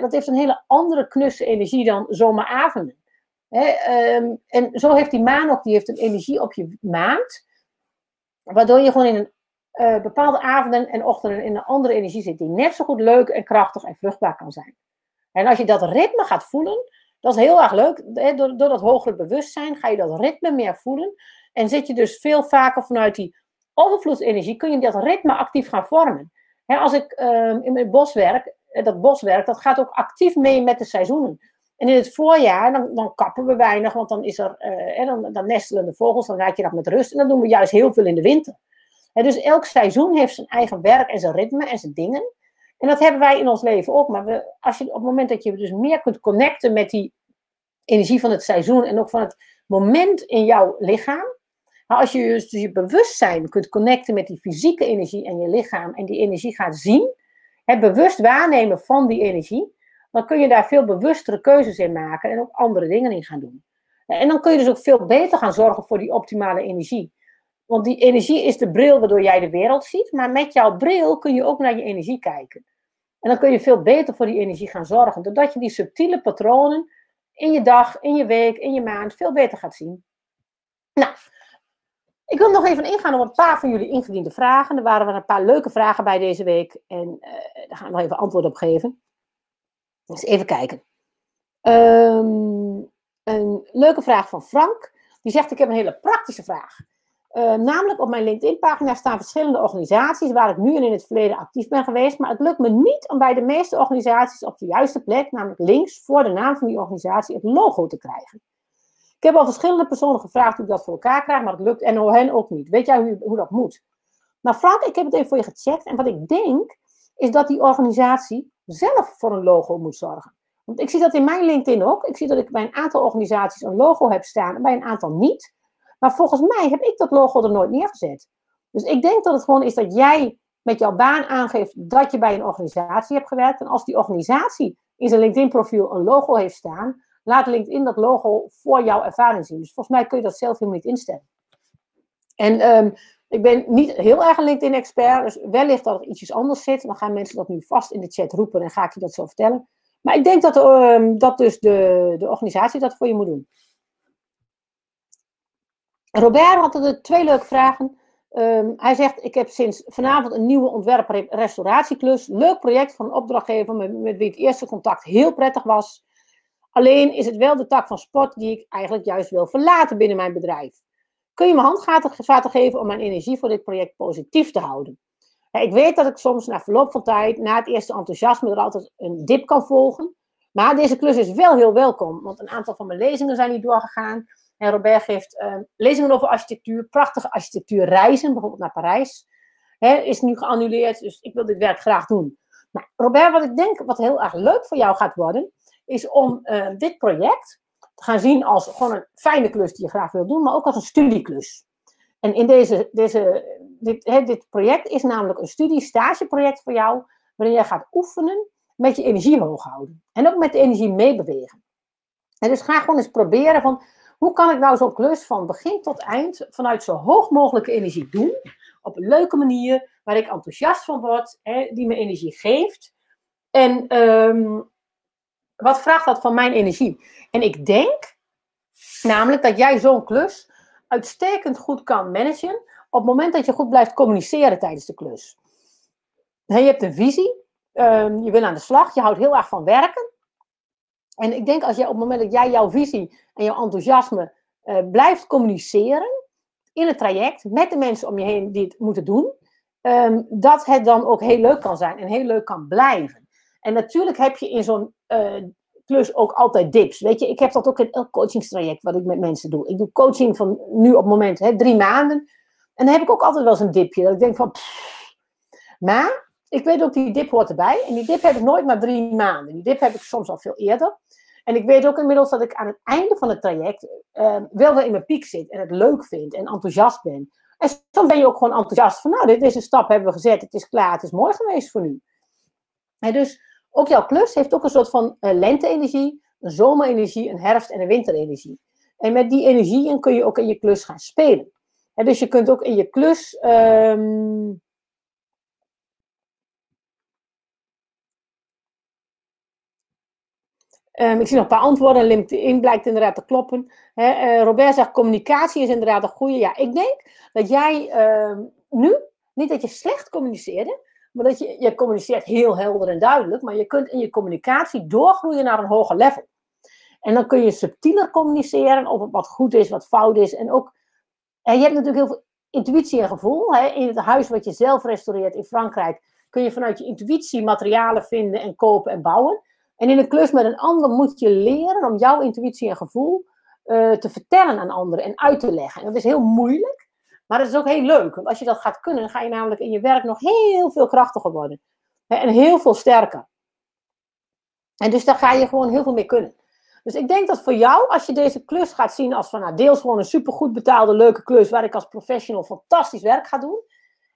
Dat heeft een hele andere knusse energie dan zomeravonden. Um, en zo heeft die maan ook, die heeft een energie op je maand, waardoor je gewoon in een uh, bepaalde avonden en ochtenden in een andere energie zit, die net zo goed leuk en krachtig en vruchtbaar kan zijn. En als je dat ritme gaat voelen, dat is heel erg leuk. Door, door dat hogere bewustzijn ga je dat ritme meer voelen. En zit je dus veel vaker vanuit die overvloedsenergie, kun je dat ritme actief gaan vormen. Als ik uh, in mijn bos werk, eh, dat boswerk, dat gaat ook actief mee met de seizoenen. En in het voorjaar, dan, dan kappen we weinig, want dan, is er, uh, dan, dan, nestelen de vogels, dan raak je dat met rust. En dan doen we juist heel veel in de winter. Dus elk seizoen heeft zijn eigen werk en zijn ritme en zijn dingen. En dat hebben wij in ons leven ook. Maar we, als je, op het moment dat je dus meer kunt connecten met die energie van het seizoen en ook van het moment in jouw lichaam. Maar als je dus je bewustzijn kunt connecten met die fysieke energie en je lichaam en die energie gaat zien, het bewust waarnemen van die energie, dan kun je daar veel bewustere keuzes in maken en ook andere dingen in gaan doen. En dan kun je dus ook veel beter gaan zorgen voor die optimale energie. Want die energie is de bril waardoor jij de wereld ziet, maar met jouw bril kun je ook naar je energie kijken. En dan kun je veel beter voor die energie gaan zorgen, doordat je die subtiele patronen in je dag, in je week, in je maand veel beter gaat zien. Nou, ik wil nog even ingaan op een paar van jullie ingediende vragen. Er waren er een paar leuke vragen bij deze week en uh, daar gaan we nog even antwoord op geven. Dus even kijken. Um, een leuke vraag van Frank. Die zegt: Ik heb een hele praktische vraag. Uh, namelijk op mijn LinkedIn-pagina staan verschillende organisaties waar ik nu en in het verleden actief ben geweest. Maar het lukt me niet om bij de meeste organisaties op de juiste plek, namelijk links voor de naam van die organisatie, het logo te krijgen. Ik heb al verschillende personen gevraagd hoe ik dat voor elkaar krijg, maar het lukt en hen ook niet. Weet jij hoe, hoe dat moet? Nou, Frank, ik heb het even voor je gecheckt. En wat ik denk, is dat die organisatie zelf voor een logo moet zorgen. Want ik zie dat in mijn LinkedIn ook. Ik zie dat ik bij een aantal organisaties een logo heb staan en bij een aantal niet. Maar volgens mij heb ik dat logo er nooit neergezet. Dus ik denk dat het gewoon is dat jij met jouw baan aangeeft dat je bij een organisatie hebt gewerkt. En als die organisatie in zijn LinkedIn-profiel een logo heeft staan, laat LinkedIn dat logo voor jouw ervaring zien. Dus volgens mij kun je dat zelf helemaal niet instellen. En um, ik ben niet heel erg een LinkedIn-expert, dus wellicht dat er ietsjes anders zit. Dan gaan mensen dat nu vast in de chat roepen en ga ik je dat zo vertellen. Maar ik denk dat, um, dat dus de, de organisatie dat voor je moet doen. Robert had er twee leuke vragen. ehm, hij zegt, ik heb sinds vanavond een nieuwe ontwerp-restauratieklus. Leuk project van een opdrachtgever met, met wie het eerste contact heel prettig was. Alleen is het wel de tak van sport die ik eigenlijk juist wil verlaten binnen mijn bedrijf. Kun je me handvaten geven om mijn energie voor dit project positief te houden? ik weet dat ik soms na verloop van tijd, na het eerste enthousiasme, er altijd een dip kan volgen. Maar deze klus is wel heel welkom, want een aantal van mijn lezingen zijn niet doorgegaan. En Robert geeft uh, lezingen over architectuur, prachtige architectuurreizen, bijvoorbeeld naar Parijs. is nu geannuleerd, dus ik wil dit werk graag doen. Robert, wat ik denk wat heel erg leuk voor jou gaat worden, is om uh, dit project te gaan zien als gewoon een fijne klus die je graag wil doen, maar ook als een studieklus. En in deze, deze, dit, dit project is namelijk een studie-stageproject voor jou, waarin jij gaat oefenen met je energie hoog houden. En ook met de energie meebewegen. En dus ga gewoon eens proberen van, hoe kan ik nou zo'n klus van begin tot eind vanuit zo hoog mogelijke energie doen? Op een leuke manier, waar ik enthousiast van word, die me energie geeft. En um, wat vraagt dat van mijn energie? En ik denk namelijk dat jij zo'n klus uitstekend goed kan managen op het moment dat je goed blijft communiceren tijdens de klus. je hebt een visie, um, je wil aan de slag, je houdt heel erg van werken. En ik denk als jij op het moment dat jij jouw visie en jouw enthousiasme uh, blijft communiceren in het traject met de mensen om je heen die het moeten doen, um, dat het dan ook heel leuk kan zijn en heel leuk kan blijven. En natuurlijk heb je in zo'n uh, klus ook altijd dips. Weet je, ik heb dat ook in elk coachingstraject wat ik met mensen doe. Ik doe coaching van nu op het moment hè, drie maanden. En dan heb ik ook altijd wel eens een dipje. Dat ik denk van. Maar ik weet ook, die dip hoort erbij. En die dip heb ik nooit maar drie maanden. Die dip heb ik soms al veel eerder. En ik weet ook inmiddels dat ik aan het einde van het traject uh, wel weer in mijn piek zit. En het leuk vind en enthousiast ben. En soms ben je ook gewoon enthousiast van, nou, dit is een stap hebben we gezet. Het is klaar, het is mooi geweest voor nu. En dus ook jouw klus heeft ook een soort van uh, lente-energie, een zomerenergie, een herfst- en een winterenergie. En met die energieën kun je ook in je klus gaan spelen. En dus je kunt ook in je klus. Um, Um, ik zie nog een paar antwoorden. LinkedIn blijkt inderdaad te kloppen. uh, Robert zegt, communicatie is inderdaad een goede. Ja, ik denk dat jij uh, nu, niet dat je slecht communiceerde, maar dat je, je communiceert heel helder en duidelijk, maar je kunt in je communicatie doorgroeien naar een hoger level. En dan kun je subtieler communiceren over wat goed is, wat fout is. En ook, je hebt natuurlijk heel veel intuïtie en gevoel. Hè? In het huis wat je zelf restaureert in Frankrijk kun je vanuit je intuïtie materialen vinden en kopen en bouwen. En in een klus met een ander moet je leren om jouw intuïtie en gevoel uh, te vertellen aan anderen en uit te leggen. En dat is heel moeilijk. Maar het is ook heel leuk, want als je dat gaat kunnen, dan ga je namelijk in je werk nog heel veel krachtiger worden. En heel veel sterker. En dus daar ga je gewoon heel veel mee kunnen. Dus ik denk dat voor jou, als je deze klus gaat zien als van nou, deels gewoon een supergoed betaalde leuke klus waar ik als professional fantastisch werk ga doen.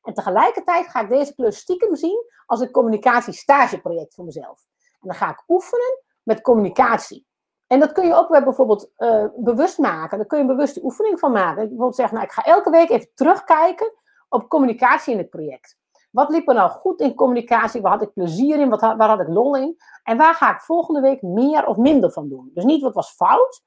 En tegelijkertijd ga ik deze klus stiekem zien als een communicatiestageproject voor mezelf. En dan ga ik oefenen met communicatie. En dat kun je ook weer bijvoorbeeld uh, bewust maken. Daar kun je een bewuste oefening van maken. Bijvoorbeeld zeggen, nou, ik ga elke week even terugkijken op communicatie in het project. Wat liep er nou goed in communicatie? Waar had ik plezier in? Wat, waar had ik lol in? En waar ga ik volgende week meer of minder van doen? Dus niet wat was fout,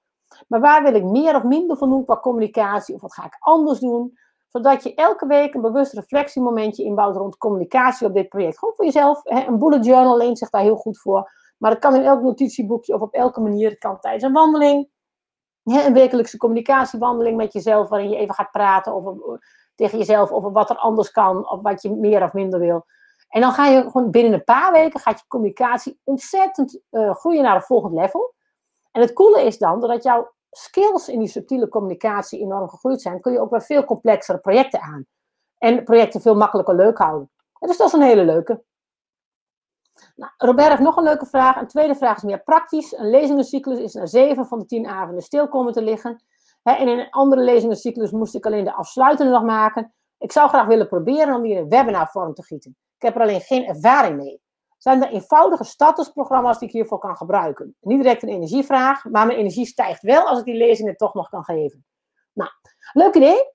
maar waar wil ik meer of minder van doen qua communicatie? Of wat ga ik anders doen? Zodat je elke week een bewust reflectiemomentje inbouwt rond communicatie op dit project. Gewoon voor jezelf. Hè? Een bullet journal leent zich daar heel goed voor. Maar dat kan in elk notitieboekje of op elke manier. Het kan tijdens een wandeling. een wekelijkse communicatiewandeling met jezelf, waarin je even gaat praten over, tegen jezelf over wat er anders kan, of wat je meer of minder wil. En dan ga je gewoon binnen een paar weken gaat je communicatie ontzettend uh, groeien naar een volgend level. En het coole is dan, doordat jouw skills in die subtiele communicatie enorm gegroeid zijn, kun je ook weer veel complexere projecten aan. En projecten veel makkelijker leuk houden. En dus dat is een hele leuke. Nou, Robert heeft nog een leuke vraag. Een tweede vraag is meer praktisch. Een lezingencyclus is na zeven van de tien avonden stil komen te liggen. en in een andere lezingencyclus moest ik alleen de afsluitende nog maken. Ik zou graag willen proberen om die in een webinarvorm te gieten. Ik heb er alleen geen ervaring mee. Zijn er eenvoudige statusprogramma's die ik hiervoor kan gebruiken? Niet direct een energievraag, maar mijn energie stijgt wel als ik die lezingen toch nog kan geven. Nou, leuk idee.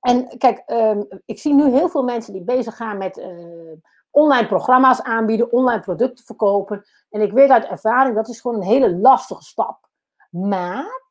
En kijk, um, ik zie nu heel veel mensen die bezig gaan met uh, online programma's aanbieden, online producten verkopen. En ik weet uit ervaring, dat is gewoon een hele lastige stap. Maar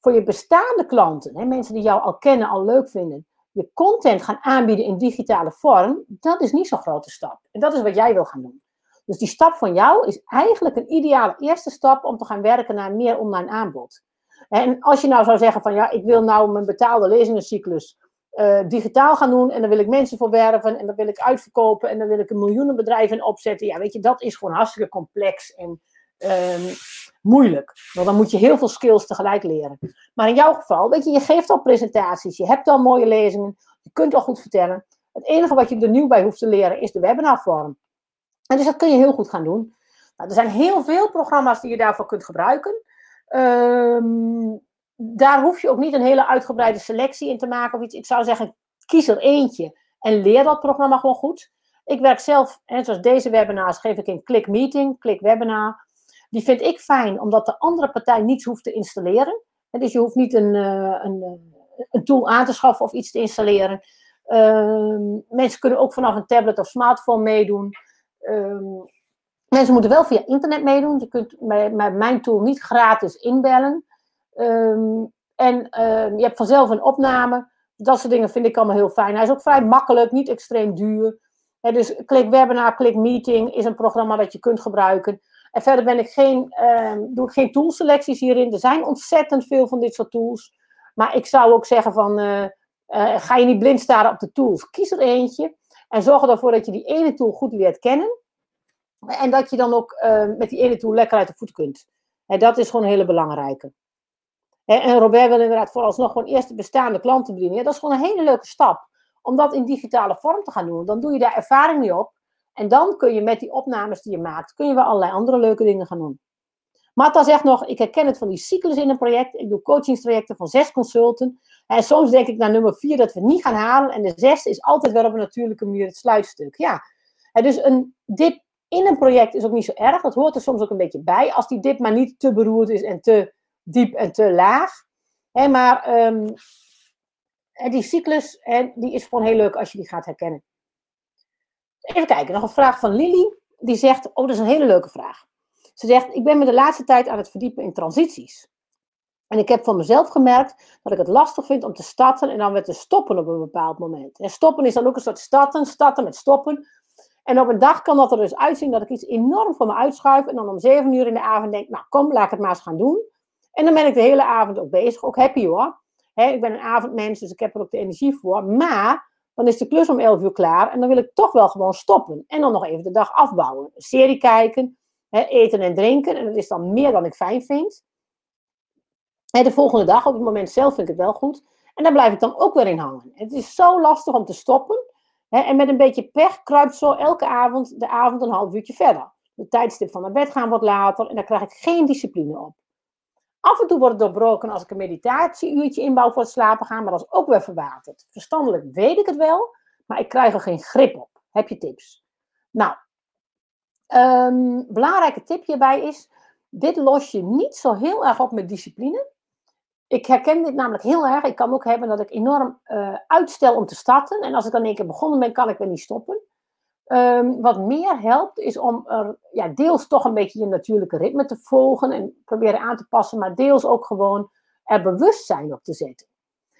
voor je bestaande klanten, hè, mensen die jou al kennen, al leuk vinden, je content gaan aanbieden in digitale vorm, dat is niet zo'n grote stap. En dat is wat jij wil gaan doen. Dus die stap van jou is eigenlijk een ideale eerste stap om te gaan werken naar meer online aanbod. En als je nou zou zeggen van ja, ik wil nou mijn betaalde lezingencyclus uh, digitaal gaan doen en dan wil ik mensen voor werven en dan wil ik uitverkopen en dan wil ik een miljoenenbedrijf in opzetten. Ja, weet je, dat is gewoon hartstikke complex en um, moeilijk. Want dan moet je heel veel skills tegelijk leren. Maar in jouw geval, weet je, je geeft al presentaties, je hebt al mooie lezingen, je kunt al goed vertellen. Het enige wat je er nieuw bij hoeft te leren is de webinarvorm. En dus dat kun je heel goed gaan doen. Nou, er zijn heel veel programma's die je daarvoor kunt gebruiken. Um, daar hoef je ook niet een hele uitgebreide selectie in te maken of iets. Ik zou zeggen, kies er eentje en leer dat programma gewoon goed. Ik werk zelf, hè, zoals deze webinars, geef ik in Click Meeting, Click Webinar. Die vind ik fijn, omdat de andere partij niets hoeft te installeren. Dus je hoeft niet een, eh, een, eh, een tool aan te schaffen of iets te installeren. Ehm, mensen kunnen ook vanaf een tablet of smartphone meedoen. Ehm, mensen moeten wel via internet meedoen. Je kunt met mijn tool niet gratis inbellen. Ehm, en je hebt vanzelf een opname. Dat soort dingen vind ik allemaal heel fijn. Hij is ook vrij makkelijk, niet extreem duur. dus Click Webinar, Click Meeting is een programma dat je kunt gebruiken. En verder ben ik geen, um, doe ik geen toolselecties hierin. Er zijn ontzettend veel van dit soort tools. Maar ik zou ook zeggen van, uh, uh, ga je niet blind staren op de tools. Kies er eentje. En zorg ervoor dat je die ene tool goed leert kennen. En dat je dan ook met die ene tool lekker uit de voet kunt. Dat is gewoon een hele belangrijke. En Robert wil inderdaad vooralsnog gewoon eerst de bestaande klanten bedienen. dat is gewoon een hele leuke stap. Om dat in digitale vorm te gaan doen. Dan doe je daar ervaring mee op. En dan kun je met die opnames die je maakt, kun je wel allerlei andere leuke dingen gaan doen. Marta zegt nog, ik herken het van die cyclus in een project. Ik doe coachingstrajecten van zes consulten. En soms denk ik naar nummer vier dat we niet gaan halen. En de zesde is altijd wel op een natuurlijke manier het sluitstuk. Ja, dus een dip in een project is ook niet zo erg. Dat hoort er soms ook een beetje bij. Als die dip maar niet te beroerd is en te diep en te laag. Hè, maar um, die cyclus hè, die is gewoon heel leuk als je die gaat herkennen. Even kijken, nog een vraag van Lily. Die zegt, oh dat is een hele leuke vraag. Ze zegt, ik ben me de laatste tijd aan het verdiepen in transities. En ik heb voor mezelf gemerkt dat ik het lastig vind om te starten en dan weer te stoppen op een bepaald moment. En stoppen is dan ook een soort starten, starten met stoppen. En op een dag kan dat er dus uitzien dat ik iets enorm voor me uitschuif en dan om zeven uur in de avond denk, nou kom, laat ik het maar eens gaan doen. En dan ben ik de hele avond ook bezig, ook happy hoor. ik ben een avondmens, dus ik heb er ook de energie voor. Maar dan is de klus om 11 uur klaar en dan wil ik toch wel gewoon stoppen. En dan nog even de dag afbouwen. Een serie kijken, eten en drinken. En dat is dan meer dan ik fijn vind. de volgende dag, op het moment zelf, vind ik het wel goed. En daar blijf ik dan ook weer in hangen. Het is zo lastig om te stoppen. en met een beetje pech kruipt zo elke avond de avond een half uurtje verder. De tijdstip van naar bed gaan wordt later en daar krijg ik geen discipline op. Af en toe wordt het doorbroken als ik een meditatieuurtje inbouw voor het slapen gaan, maar dat is ook weer verwaterd. Verstandelijk weet ik het wel, maar ik krijg er geen grip op. Heb je tips? Nou, um, belangrijke tip hierbij is, dit los je niet zo heel erg op met discipline. Ik herken dit namelijk heel erg. Ik kan ook hebben dat ik enorm uh, uitstel om te starten. En als ik dan een één keer begonnen ben, kan ik weer niet stoppen. Um, wat meer helpt, is om er ja, deels toch een beetje je natuurlijke ritme te volgen en proberen aan te passen, maar deels ook gewoon er bewustzijn op te zetten.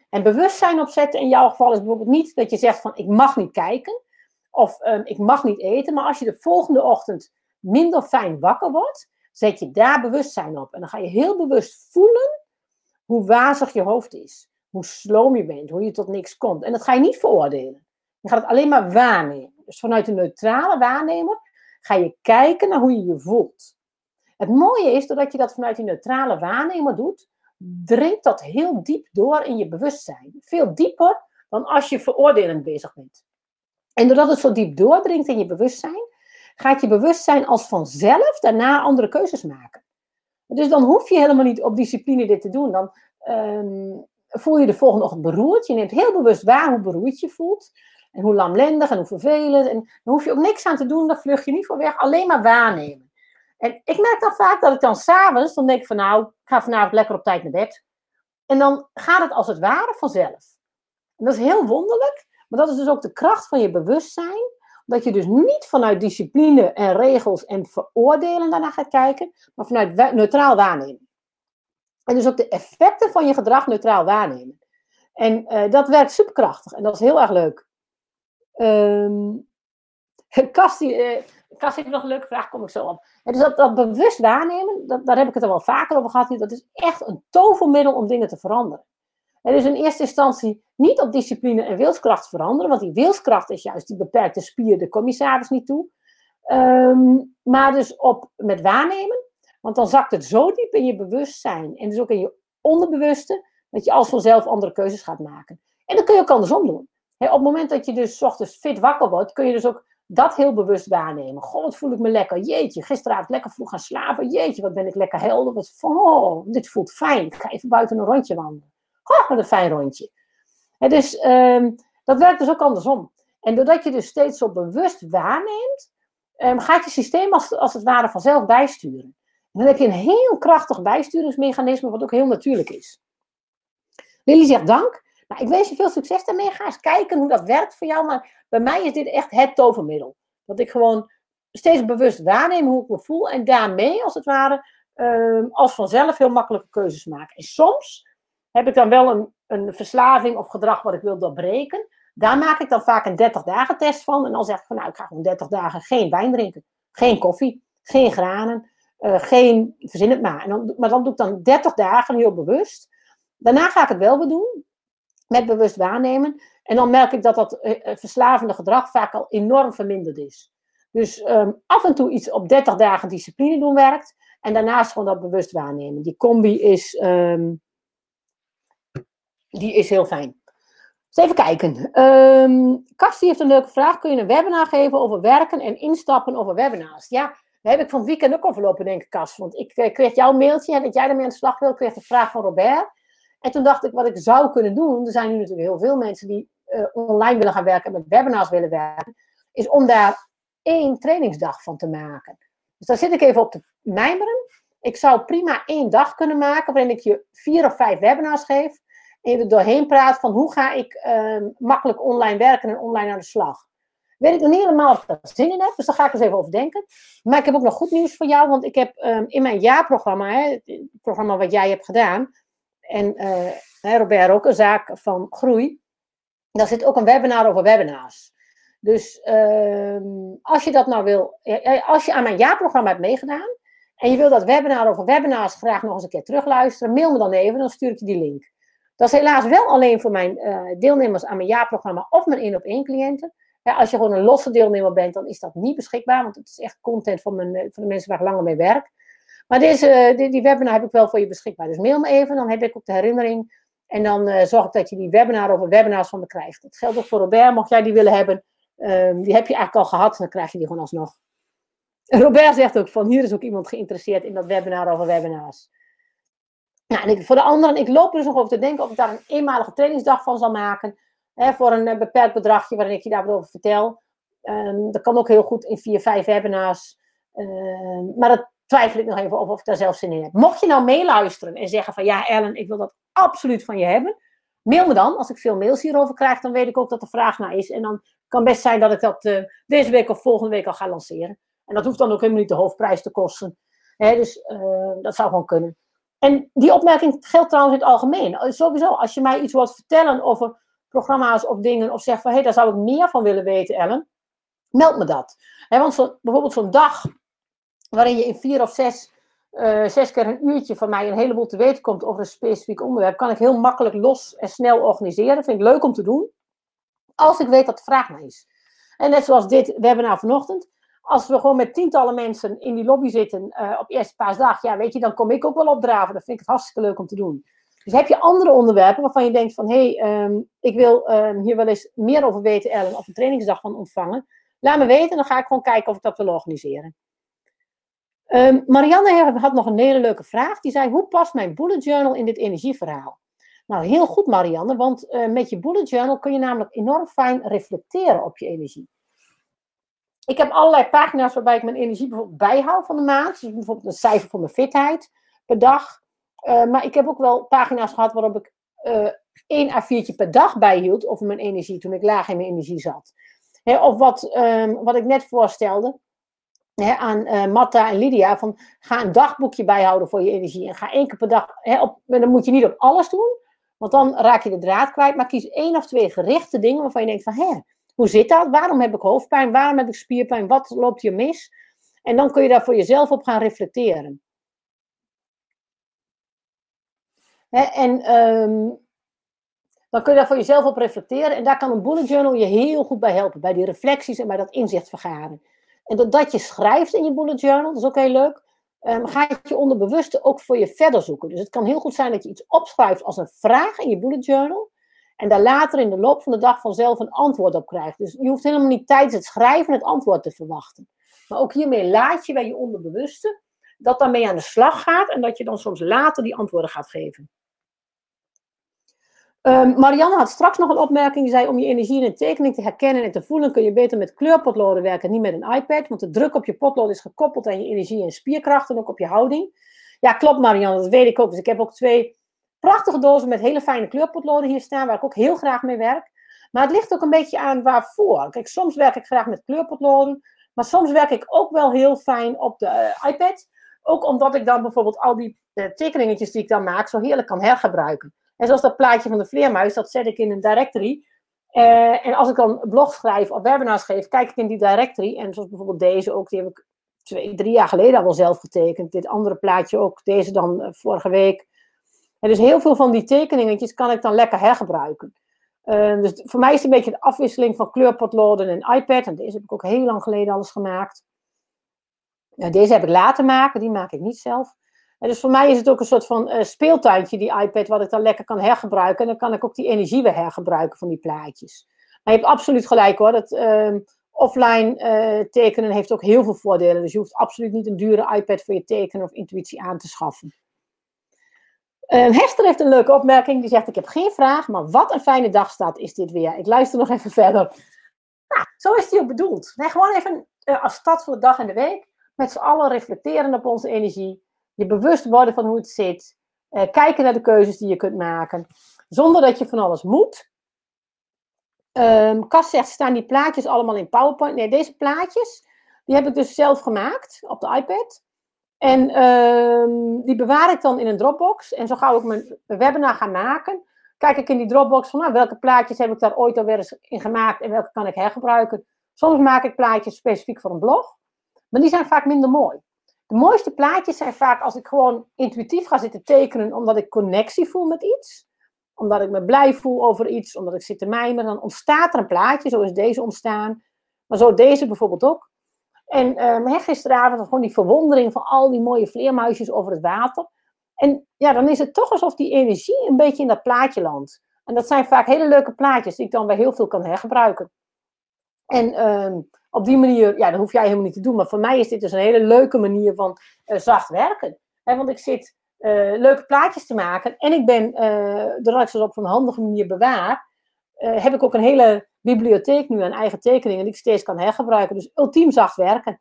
En bewustzijn opzetten in jouw geval is bijvoorbeeld niet dat je zegt van ik mag niet kijken of um, ik mag niet eten, maar als je de volgende ochtend minder fijn wakker wordt, zet je daar bewustzijn op. En dan ga je heel bewust voelen hoe wazig je hoofd is, hoe sloom je bent, hoe je tot niks komt. En dat ga je niet veroordelen. Je gaat het alleen maar waarnemen. Dus vanuit een neutrale waarnemer ga je kijken naar hoe je je voelt. Het mooie is, doordat je dat vanuit die neutrale waarnemer doet, dringt dat heel diep door in je bewustzijn. Veel dieper dan als je veroordelend bezig bent. En doordat het zo diep doordringt in je bewustzijn, gaat je bewustzijn als vanzelf daarna andere keuzes maken. Dus dan hoef je helemaal niet op discipline dit te doen. Dan um, voel je de volgende ochtend beroerd. Je neemt heel bewust waar hoe beroerd je voelt. En hoe lamlendig en hoe vervelend. En dan hoef je ook niks aan te doen, dan vlug je niet voor weg. Alleen maar waarnemen. En ik merk dan vaak dat ik dan s'avonds, dan denk ik van nou, ik ga vanavond lekker op tijd naar bed. En dan gaat het als het ware vanzelf. En dat is heel wonderlijk. Maar dat is dus ook de kracht van je bewustzijn. Dat je dus niet vanuit discipline en regels en veroordelen daarna gaat kijken. Maar vanuit neutraal waarnemen. En dus ook de effecten van je gedrag neutraal waarnemen. En uh, dat werkt superkrachtig en dat is heel erg leuk. Um, uh, Kast heeft nog een leuke vraag, kom ik zo op. Dus dat, dat bewust waarnemen, dat, daar heb ik het er wel vaker over gehad. Dat is echt een tovermiddel om dingen te veranderen. En dus in eerste instantie niet op discipline en wilskracht veranderen, want die wilskracht is juist die beperkte spier, de commissaris niet toe. Um, maar dus op met waarnemen, want dan zakt het zo diep in je bewustzijn en dus ook in je onderbewuste, dat je als vanzelf andere keuzes gaat maken. En dat kun je ook andersom doen. Op het moment dat je dus ochtends fit wakker wordt, kun je dus ook dat heel bewust waarnemen. God, wat voel ik me lekker. Jeetje, gisteravond lekker vroeg gaan slapen. Jeetje, wat ben ik lekker helder. Wat, oh, dit voelt fijn. Ik ga even buiten een rondje wandelen. Oh, wat een fijn rondje. Dus um, dat werkt dus ook andersom. En doordat je dus steeds zo bewust waarneemt, um, gaat je systeem als, als het ware vanzelf bijsturen. En dan heb je een heel krachtig bijsturingsmechanisme, wat ook heel natuurlijk is. Lily zegt dank. Nou, ik wens je veel succes daarmee. Ga eens kijken hoe dat werkt voor jou. Maar bij mij is dit echt het tovermiddel. Dat ik gewoon steeds bewust waarneem hoe ik me voel. En daarmee, als het ware, um, als vanzelf heel makkelijke keuzes maak. En soms heb ik dan wel een, een verslaving of gedrag wat ik wil doorbreken. Daar maak ik dan vaak een 30 dagen test van. En dan zeg ik van nou, ik ga gewoon 30 dagen geen wijn drinken. Geen koffie, geen granen, uh, geen, verzin het maar. En dan, maar dan doe ik dan 30 dagen heel bewust. Daarna ga ik het wel weer doen met bewust waarnemen. En dan merk ik dat dat uh, verslavende gedrag vaak al enorm verminderd is. Dus um, af en toe iets op 30 dagen discipline doen werkt. En daarnaast gewoon dat bewust waarnemen. Die combi is, um, die is heel fijn. Even kijken. Um, heeft een leuke vraag. Kun je een webinar geven over werken en instappen over webinars? Ja, daar heb ik van weekend ook overlopen, denk ik, Kast. Want ik uh, kreeg jouw mailtje dat jij ermee aan de slag wil. Kreeg de vraag van Robert. En toen dacht ik, wat ik zou kunnen doen, er zijn nu natuurlijk heel veel mensen die uh, online willen gaan werken en met webinars willen werken, is om daar één trainingsdag van te maken. Dus daar zit ik even op te mijmeren. Ik zou prima één dag kunnen maken waarin ik je vier of vijf webinars geef en je er doorheen praat van hoe ga ik uh, makkelijk online werken en online aan de slag. Weet ik nog niet helemaal of ik er zin in heb, dus daar ga ik eens even over denken. Maar ik heb ook nog goed nieuws voor jou, want ik heb um, in mijn jaarprogramma, hè, het programma wat jij hebt gedaan, en uh, Robert ook, een zaak van groei. Daar zit ook een webinar over webinars. Dus uh, als je dat nou wil, als je aan mijn jaarprogramma hebt meegedaan en je wil dat webinar over webinars graag nog eens een keer terugluisteren, mail me dan even, dan stuur ik je die link. Dat is helaas wel alleen voor mijn uh, deelnemers aan mijn jaarprogramma of mijn één op één cliënten. Als je gewoon een losse deelnemer bent, dan is dat niet beschikbaar, want het is echt content van, mijn, van de mensen waar ik langer mee werk. Maar deze, die, die, webinar heb ik wel voor je beschikbaar. Dus mail me even, dan heb ik ook de herinnering. En dan uh, zorg ik dat je die webinar over webinars van me krijgt. Dat geldt ook voor Robert, mocht jij die willen hebben. Um, die heb je eigenlijk al gehad, dan krijg je die gewoon alsnog. Robert zegt ook van, hier is ook iemand geïnteresseerd in dat webinar over webinars. Nou, en ik, voor de anderen, ik loop er dus nog over te denken of ik daar een eenmalige trainingsdag van zal maken. Hè, voor een uh, beperkt bedragje waarin ik je daarover vertel. Um, dat kan ook heel goed in vier, vijf webinars. Um, maar dat twijfel ik nog even over of ik daar zelf zin in heb. Mocht je nou meeluisteren en zeggen van ja Ellen, ik wil dat absoluut van je hebben. Mail me dan. Als ik veel mails hierover krijg, dan weet ik ook dat er vraag naar is. En dan kan best zijn dat ik dat uh, deze week of volgende week al ga lanceren. En dat hoeft dan ook helemaal niet de hoofdprijs te kosten. dus uh, dat zou gewoon kunnen. En die opmerking geldt trouwens in het algemeen. Eh, sowieso, als je mij iets wilt vertellen over programma's of dingen, of zegt van hé, hey, daar zou ik meer van willen weten, Ellen, meld me dat. want bijvoorbeeld zo'n dag waarin je in vier of zes, uh, zes keer een uurtje van mij een heleboel te weten komt over een specifiek onderwerp, kan ik heel makkelijk los en snel organiseren. Vind ik leuk om te doen, als ik weet dat de vraag naar is. En net zoals dit webinar vanochtend, als we gewoon met tientallen mensen in die lobby zitten uh, op eerste paasdag, ja, weet je, dan kom ik ook wel opdraven. Dan vind ik het hartstikke leuk om te doen. Dus heb je andere onderwerpen waarvan je denkt van, hé, hey, um, ik wil um, hier wel eens meer over weten, Ellen, of een trainingsdag van ontvangen. Laat me weten, dan ga ik gewoon kijken of ik dat wil organiseren. Um, Marianne had nog een hele leuke vraag. Die zei: Hoe past mijn bullet journal in dit energieverhaal? Nou, heel goed, Marianne, want uh, met je bullet journal kun je namelijk enorm fijn reflecteren op je energie. Ik heb allerlei pagina's waarbij ik mijn energie bijvoorbeeld bijhoud van de maand. Dus bijvoorbeeld een cijfer voor mijn fitheid per dag. Uh, maar ik heb ook wel pagina's gehad waarop ik uh, één A4'tje per dag bijhield over mijn energie toen ik laag in mijn energie zat. of wat, um, wat ik net voorstelde, aan uh, Matta en Lydia van ga een dagboekje bijhouden voor je energie en ga één keer per dag, op, dan moet je niet op alles doen, Want dan raak je de draad kwijt. Maar kies één of twee gerichte dingen waarvan je denkt van, hé, hoe zit dat? Waarom heb ik hoofdpijn? Waarom heb ik spierpijn? Wat loopt hier mis? En dan kun je daar voor jezelf op gaan reflecteren. en ehm, dan kun je daar voor jezelf op reflecteren. En daar kan een bullet journal je heel goed bij helpen. Bij die reflecties en bij dat inzicht vergaren. En doordat je schrijft in je bullet journal, dat is ook heel leuk, um, ga je je onderbewuste ook voor je verder zoeken. Dus het kan heel goed zijn dat je iets opschrijft als een vraag in je bullet journal. En daar later in de loop van de dag vanzelf een antwoord op krijgt. Dus je hoeft helemaal niet tijdens het schrijven het antwoord te verwachten. Maar ook hiermee laat je bij je onderbewuste dat daarmee aan de slag gaat en dat je dan soms later die antwoorden gaat geven. Um, Marianne had straks nog een opmerking. Die zei: Om je energie in een tekening te herkennen en te voelen, kun je beter met kleurpotloden werken, niet met een iPad. Want de druk op je potlood is gekoppeld aan je energie en spierkracht en ook op je houding. Ja, klopt, Marianne, dat weet ik ook. Dus ik heb ook twee prachtige dozen met hele fijne kleurpotloden hier staan, waar ik ook heel graag mee werk. Maar het ligt ook een beetje aan waarvoor. Kijk, soms werk ik graag met kleurpotloden, maar soms werk ik ook wel heel fijn op de uh, iPad. Ook omdat ik dan bijvoorbeeld al die uh, tekeningetjes die ik dan maak zo heerlijk kan hergebruiken. En zoals dat plaatje van de vleermuis, dat zet ik in een directory. Uh, en als ik dan blog schrijf of webinars geef, kijk ik in die directory. En zoals bijvoorbeeld deze ook, die heb ik twee, drie jaar geleden al wel zelf getekend. Dit andere plaatje ook, deze dan uh, vorige week. Dus heel veel van die tekeningetjes kan ik dan lekker hergebruiken. Uh, dus voor mij is het een beetje de afwisseling van kleurpotloden en iPad. En deze heb ik ook heel lang geleden alles gemaakt. deze heb ik laten maken, die maak ik niet zelf. En dus voor mij is het ook een soort van uh, speeltuintje, die iPad, wat ik dan lekker kan hergebruiken. En dan kan ik ook die energie weer hergebruiken van die plaatjes. Maar je hebt absoluut gelijk hoor, dat uh, offline uh, tekenen heeft ook heel veel voordelen. Dus je hoeft absoluut niet een dure iPad voor je tekenen of intuïtie aan te schaffen. Uh, Hester heeft een leuke opmerking. Die zegt: Ik heb geen vraag, maar wat een fijne dagstad is dit weer. Ik luister nog even verder. Nou, zo is die ook bedoeld. Nee, gewoon even uh, als stad voor de dag en de week. Met z'n allen reflecteren op onze energie je bewust worden van hoe het zit. Uh, kijken naar de keuzes die je kunt maken. Zonder dat je van alles moet. Um, Cas zegt, staan die plaatjes allemaal in PowerPoint? Nee, deze plaatjes, die heb ik dus zelf gemaakt op de iPad. En um, die bewaar ik dan in een Dropbox. En zo gauw ik mijn webinar ga maken, kijk ik in die Dropbox van nou, welke plaatjes heb ik daar ooit alweer eens in gemaakt en welke kan ik hergebruiken. Soms maak ik plaatjes specifiek voor een blog, maar die zijn vaak minder mooi. De mooiste plaatjes zijn vaak als ik gewoon intuïtief ga zitten tekenen, omdat ik connectie voel met iets. Omdat ik me blij voel over iets, omdat ik zit te mijmeren. Dan ontstaat er een plaatje, zo is deze ontstaan. Maar zo deze bijvoorbeeld ook. En um, gisteravond gewoon die verwondering van al die mooie vleermuisjes over het water. En ja, dan is het toch alsof die energie een beetje in dat plaatje landt. En dat zijn vaak hele leuke plaatjes die ik dan bij heel veel kan hergebruiken. En um, op die manier, ja, dat hoef jij helemaal niet te doen. Maar voor mij is dit dus een hele leuke manier van uh, zacht werken. Want ik zit uh, leuke plaatjes te maken. En ik ben, uh, doordat ik ze op een handige manier bewaar, heb ik ook een hele bibliotheek nu aan eigen tekeningen die ik steeds kan hergebruiken. Dus ultiem zacht werken.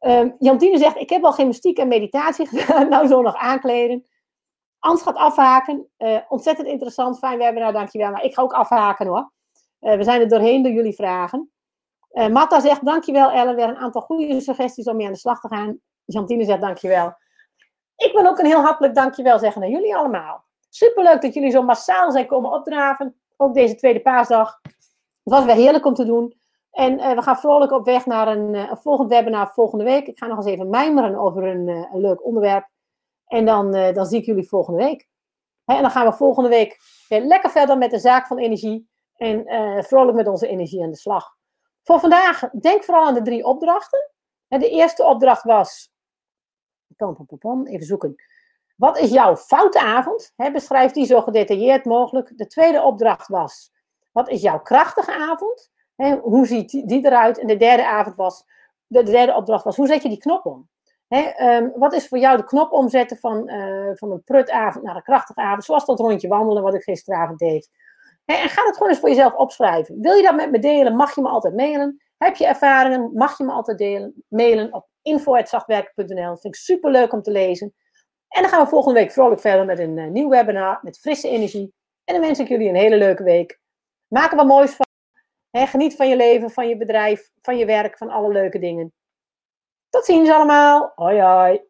Uh, Jantine zegt, ik heb al gymnastiek en meditatie gedaan. nou zo nog aankleden. Ans gaat afhaken. ontzettend interessant. Fijn webinar, dankjewel. Maar ik ga ook afhaken hoor. we zijn er doorheen door jullie vragen. Uh, zegt, dankjewel Ellen, weer een aantal goede suggesties om mee aan de slag te gaan. Jantine zegt, dankjewel. Ik wil ook een heel hartelijk dankjewel zeggen aan jullie allemaal. Superleuk dat jullie zo massaal zijn komen opdraven. Ook deze tweede paasdag. Het was weer heerlijk om te doen. En uh, we gaan vrolijk op weg naar een, uh, een, volgend webinar volgende week. Ik ga nog eens even mijmeren over een, een leuk onderwerp. En dan, dan zie ik jullie volgende week. En dan gaan we volgende week weer lekker verder met de zaak van energie. En vrolijk met onze energie aan de slag. Voor vandaag, denk vooral aan de drie opdrachten. De eerste opdracht was, even zoeken. Wat is jouw foute avond? beschrijf die zo gedetailleerd mogelijk. De tweede opdracht was, wat is jouw krachtige avond? hoe ziet die eruit? En de derde avond was, de derde opdracht was, hoe zet je die knop om? Ehm, wat is voor jou de knop omzetten van, uh, van een prutavond naar een krachtige avond? Zoals dat rondje wandelen wat ik gisteravond deed en ga het gewoon eens voor jezelf opschrijven. Wil je dat met me delen, mag je me altijd mailen. Heb je ervaringen, mag je me altijd delen, mailen op info.zachtwerken.nl. Dat vind ik super leuk om te lezen. En dan gaan we volgende week vrolijk verder met een uh, nieuw webinar met frisse energie. En dan wens ik jullie een hele leuke week. Maak er wat moois van. geniet van je leven, van je bedrijf, van je werk, van alle leuke dingen. Tot ziens allemaal. Hoi hoi.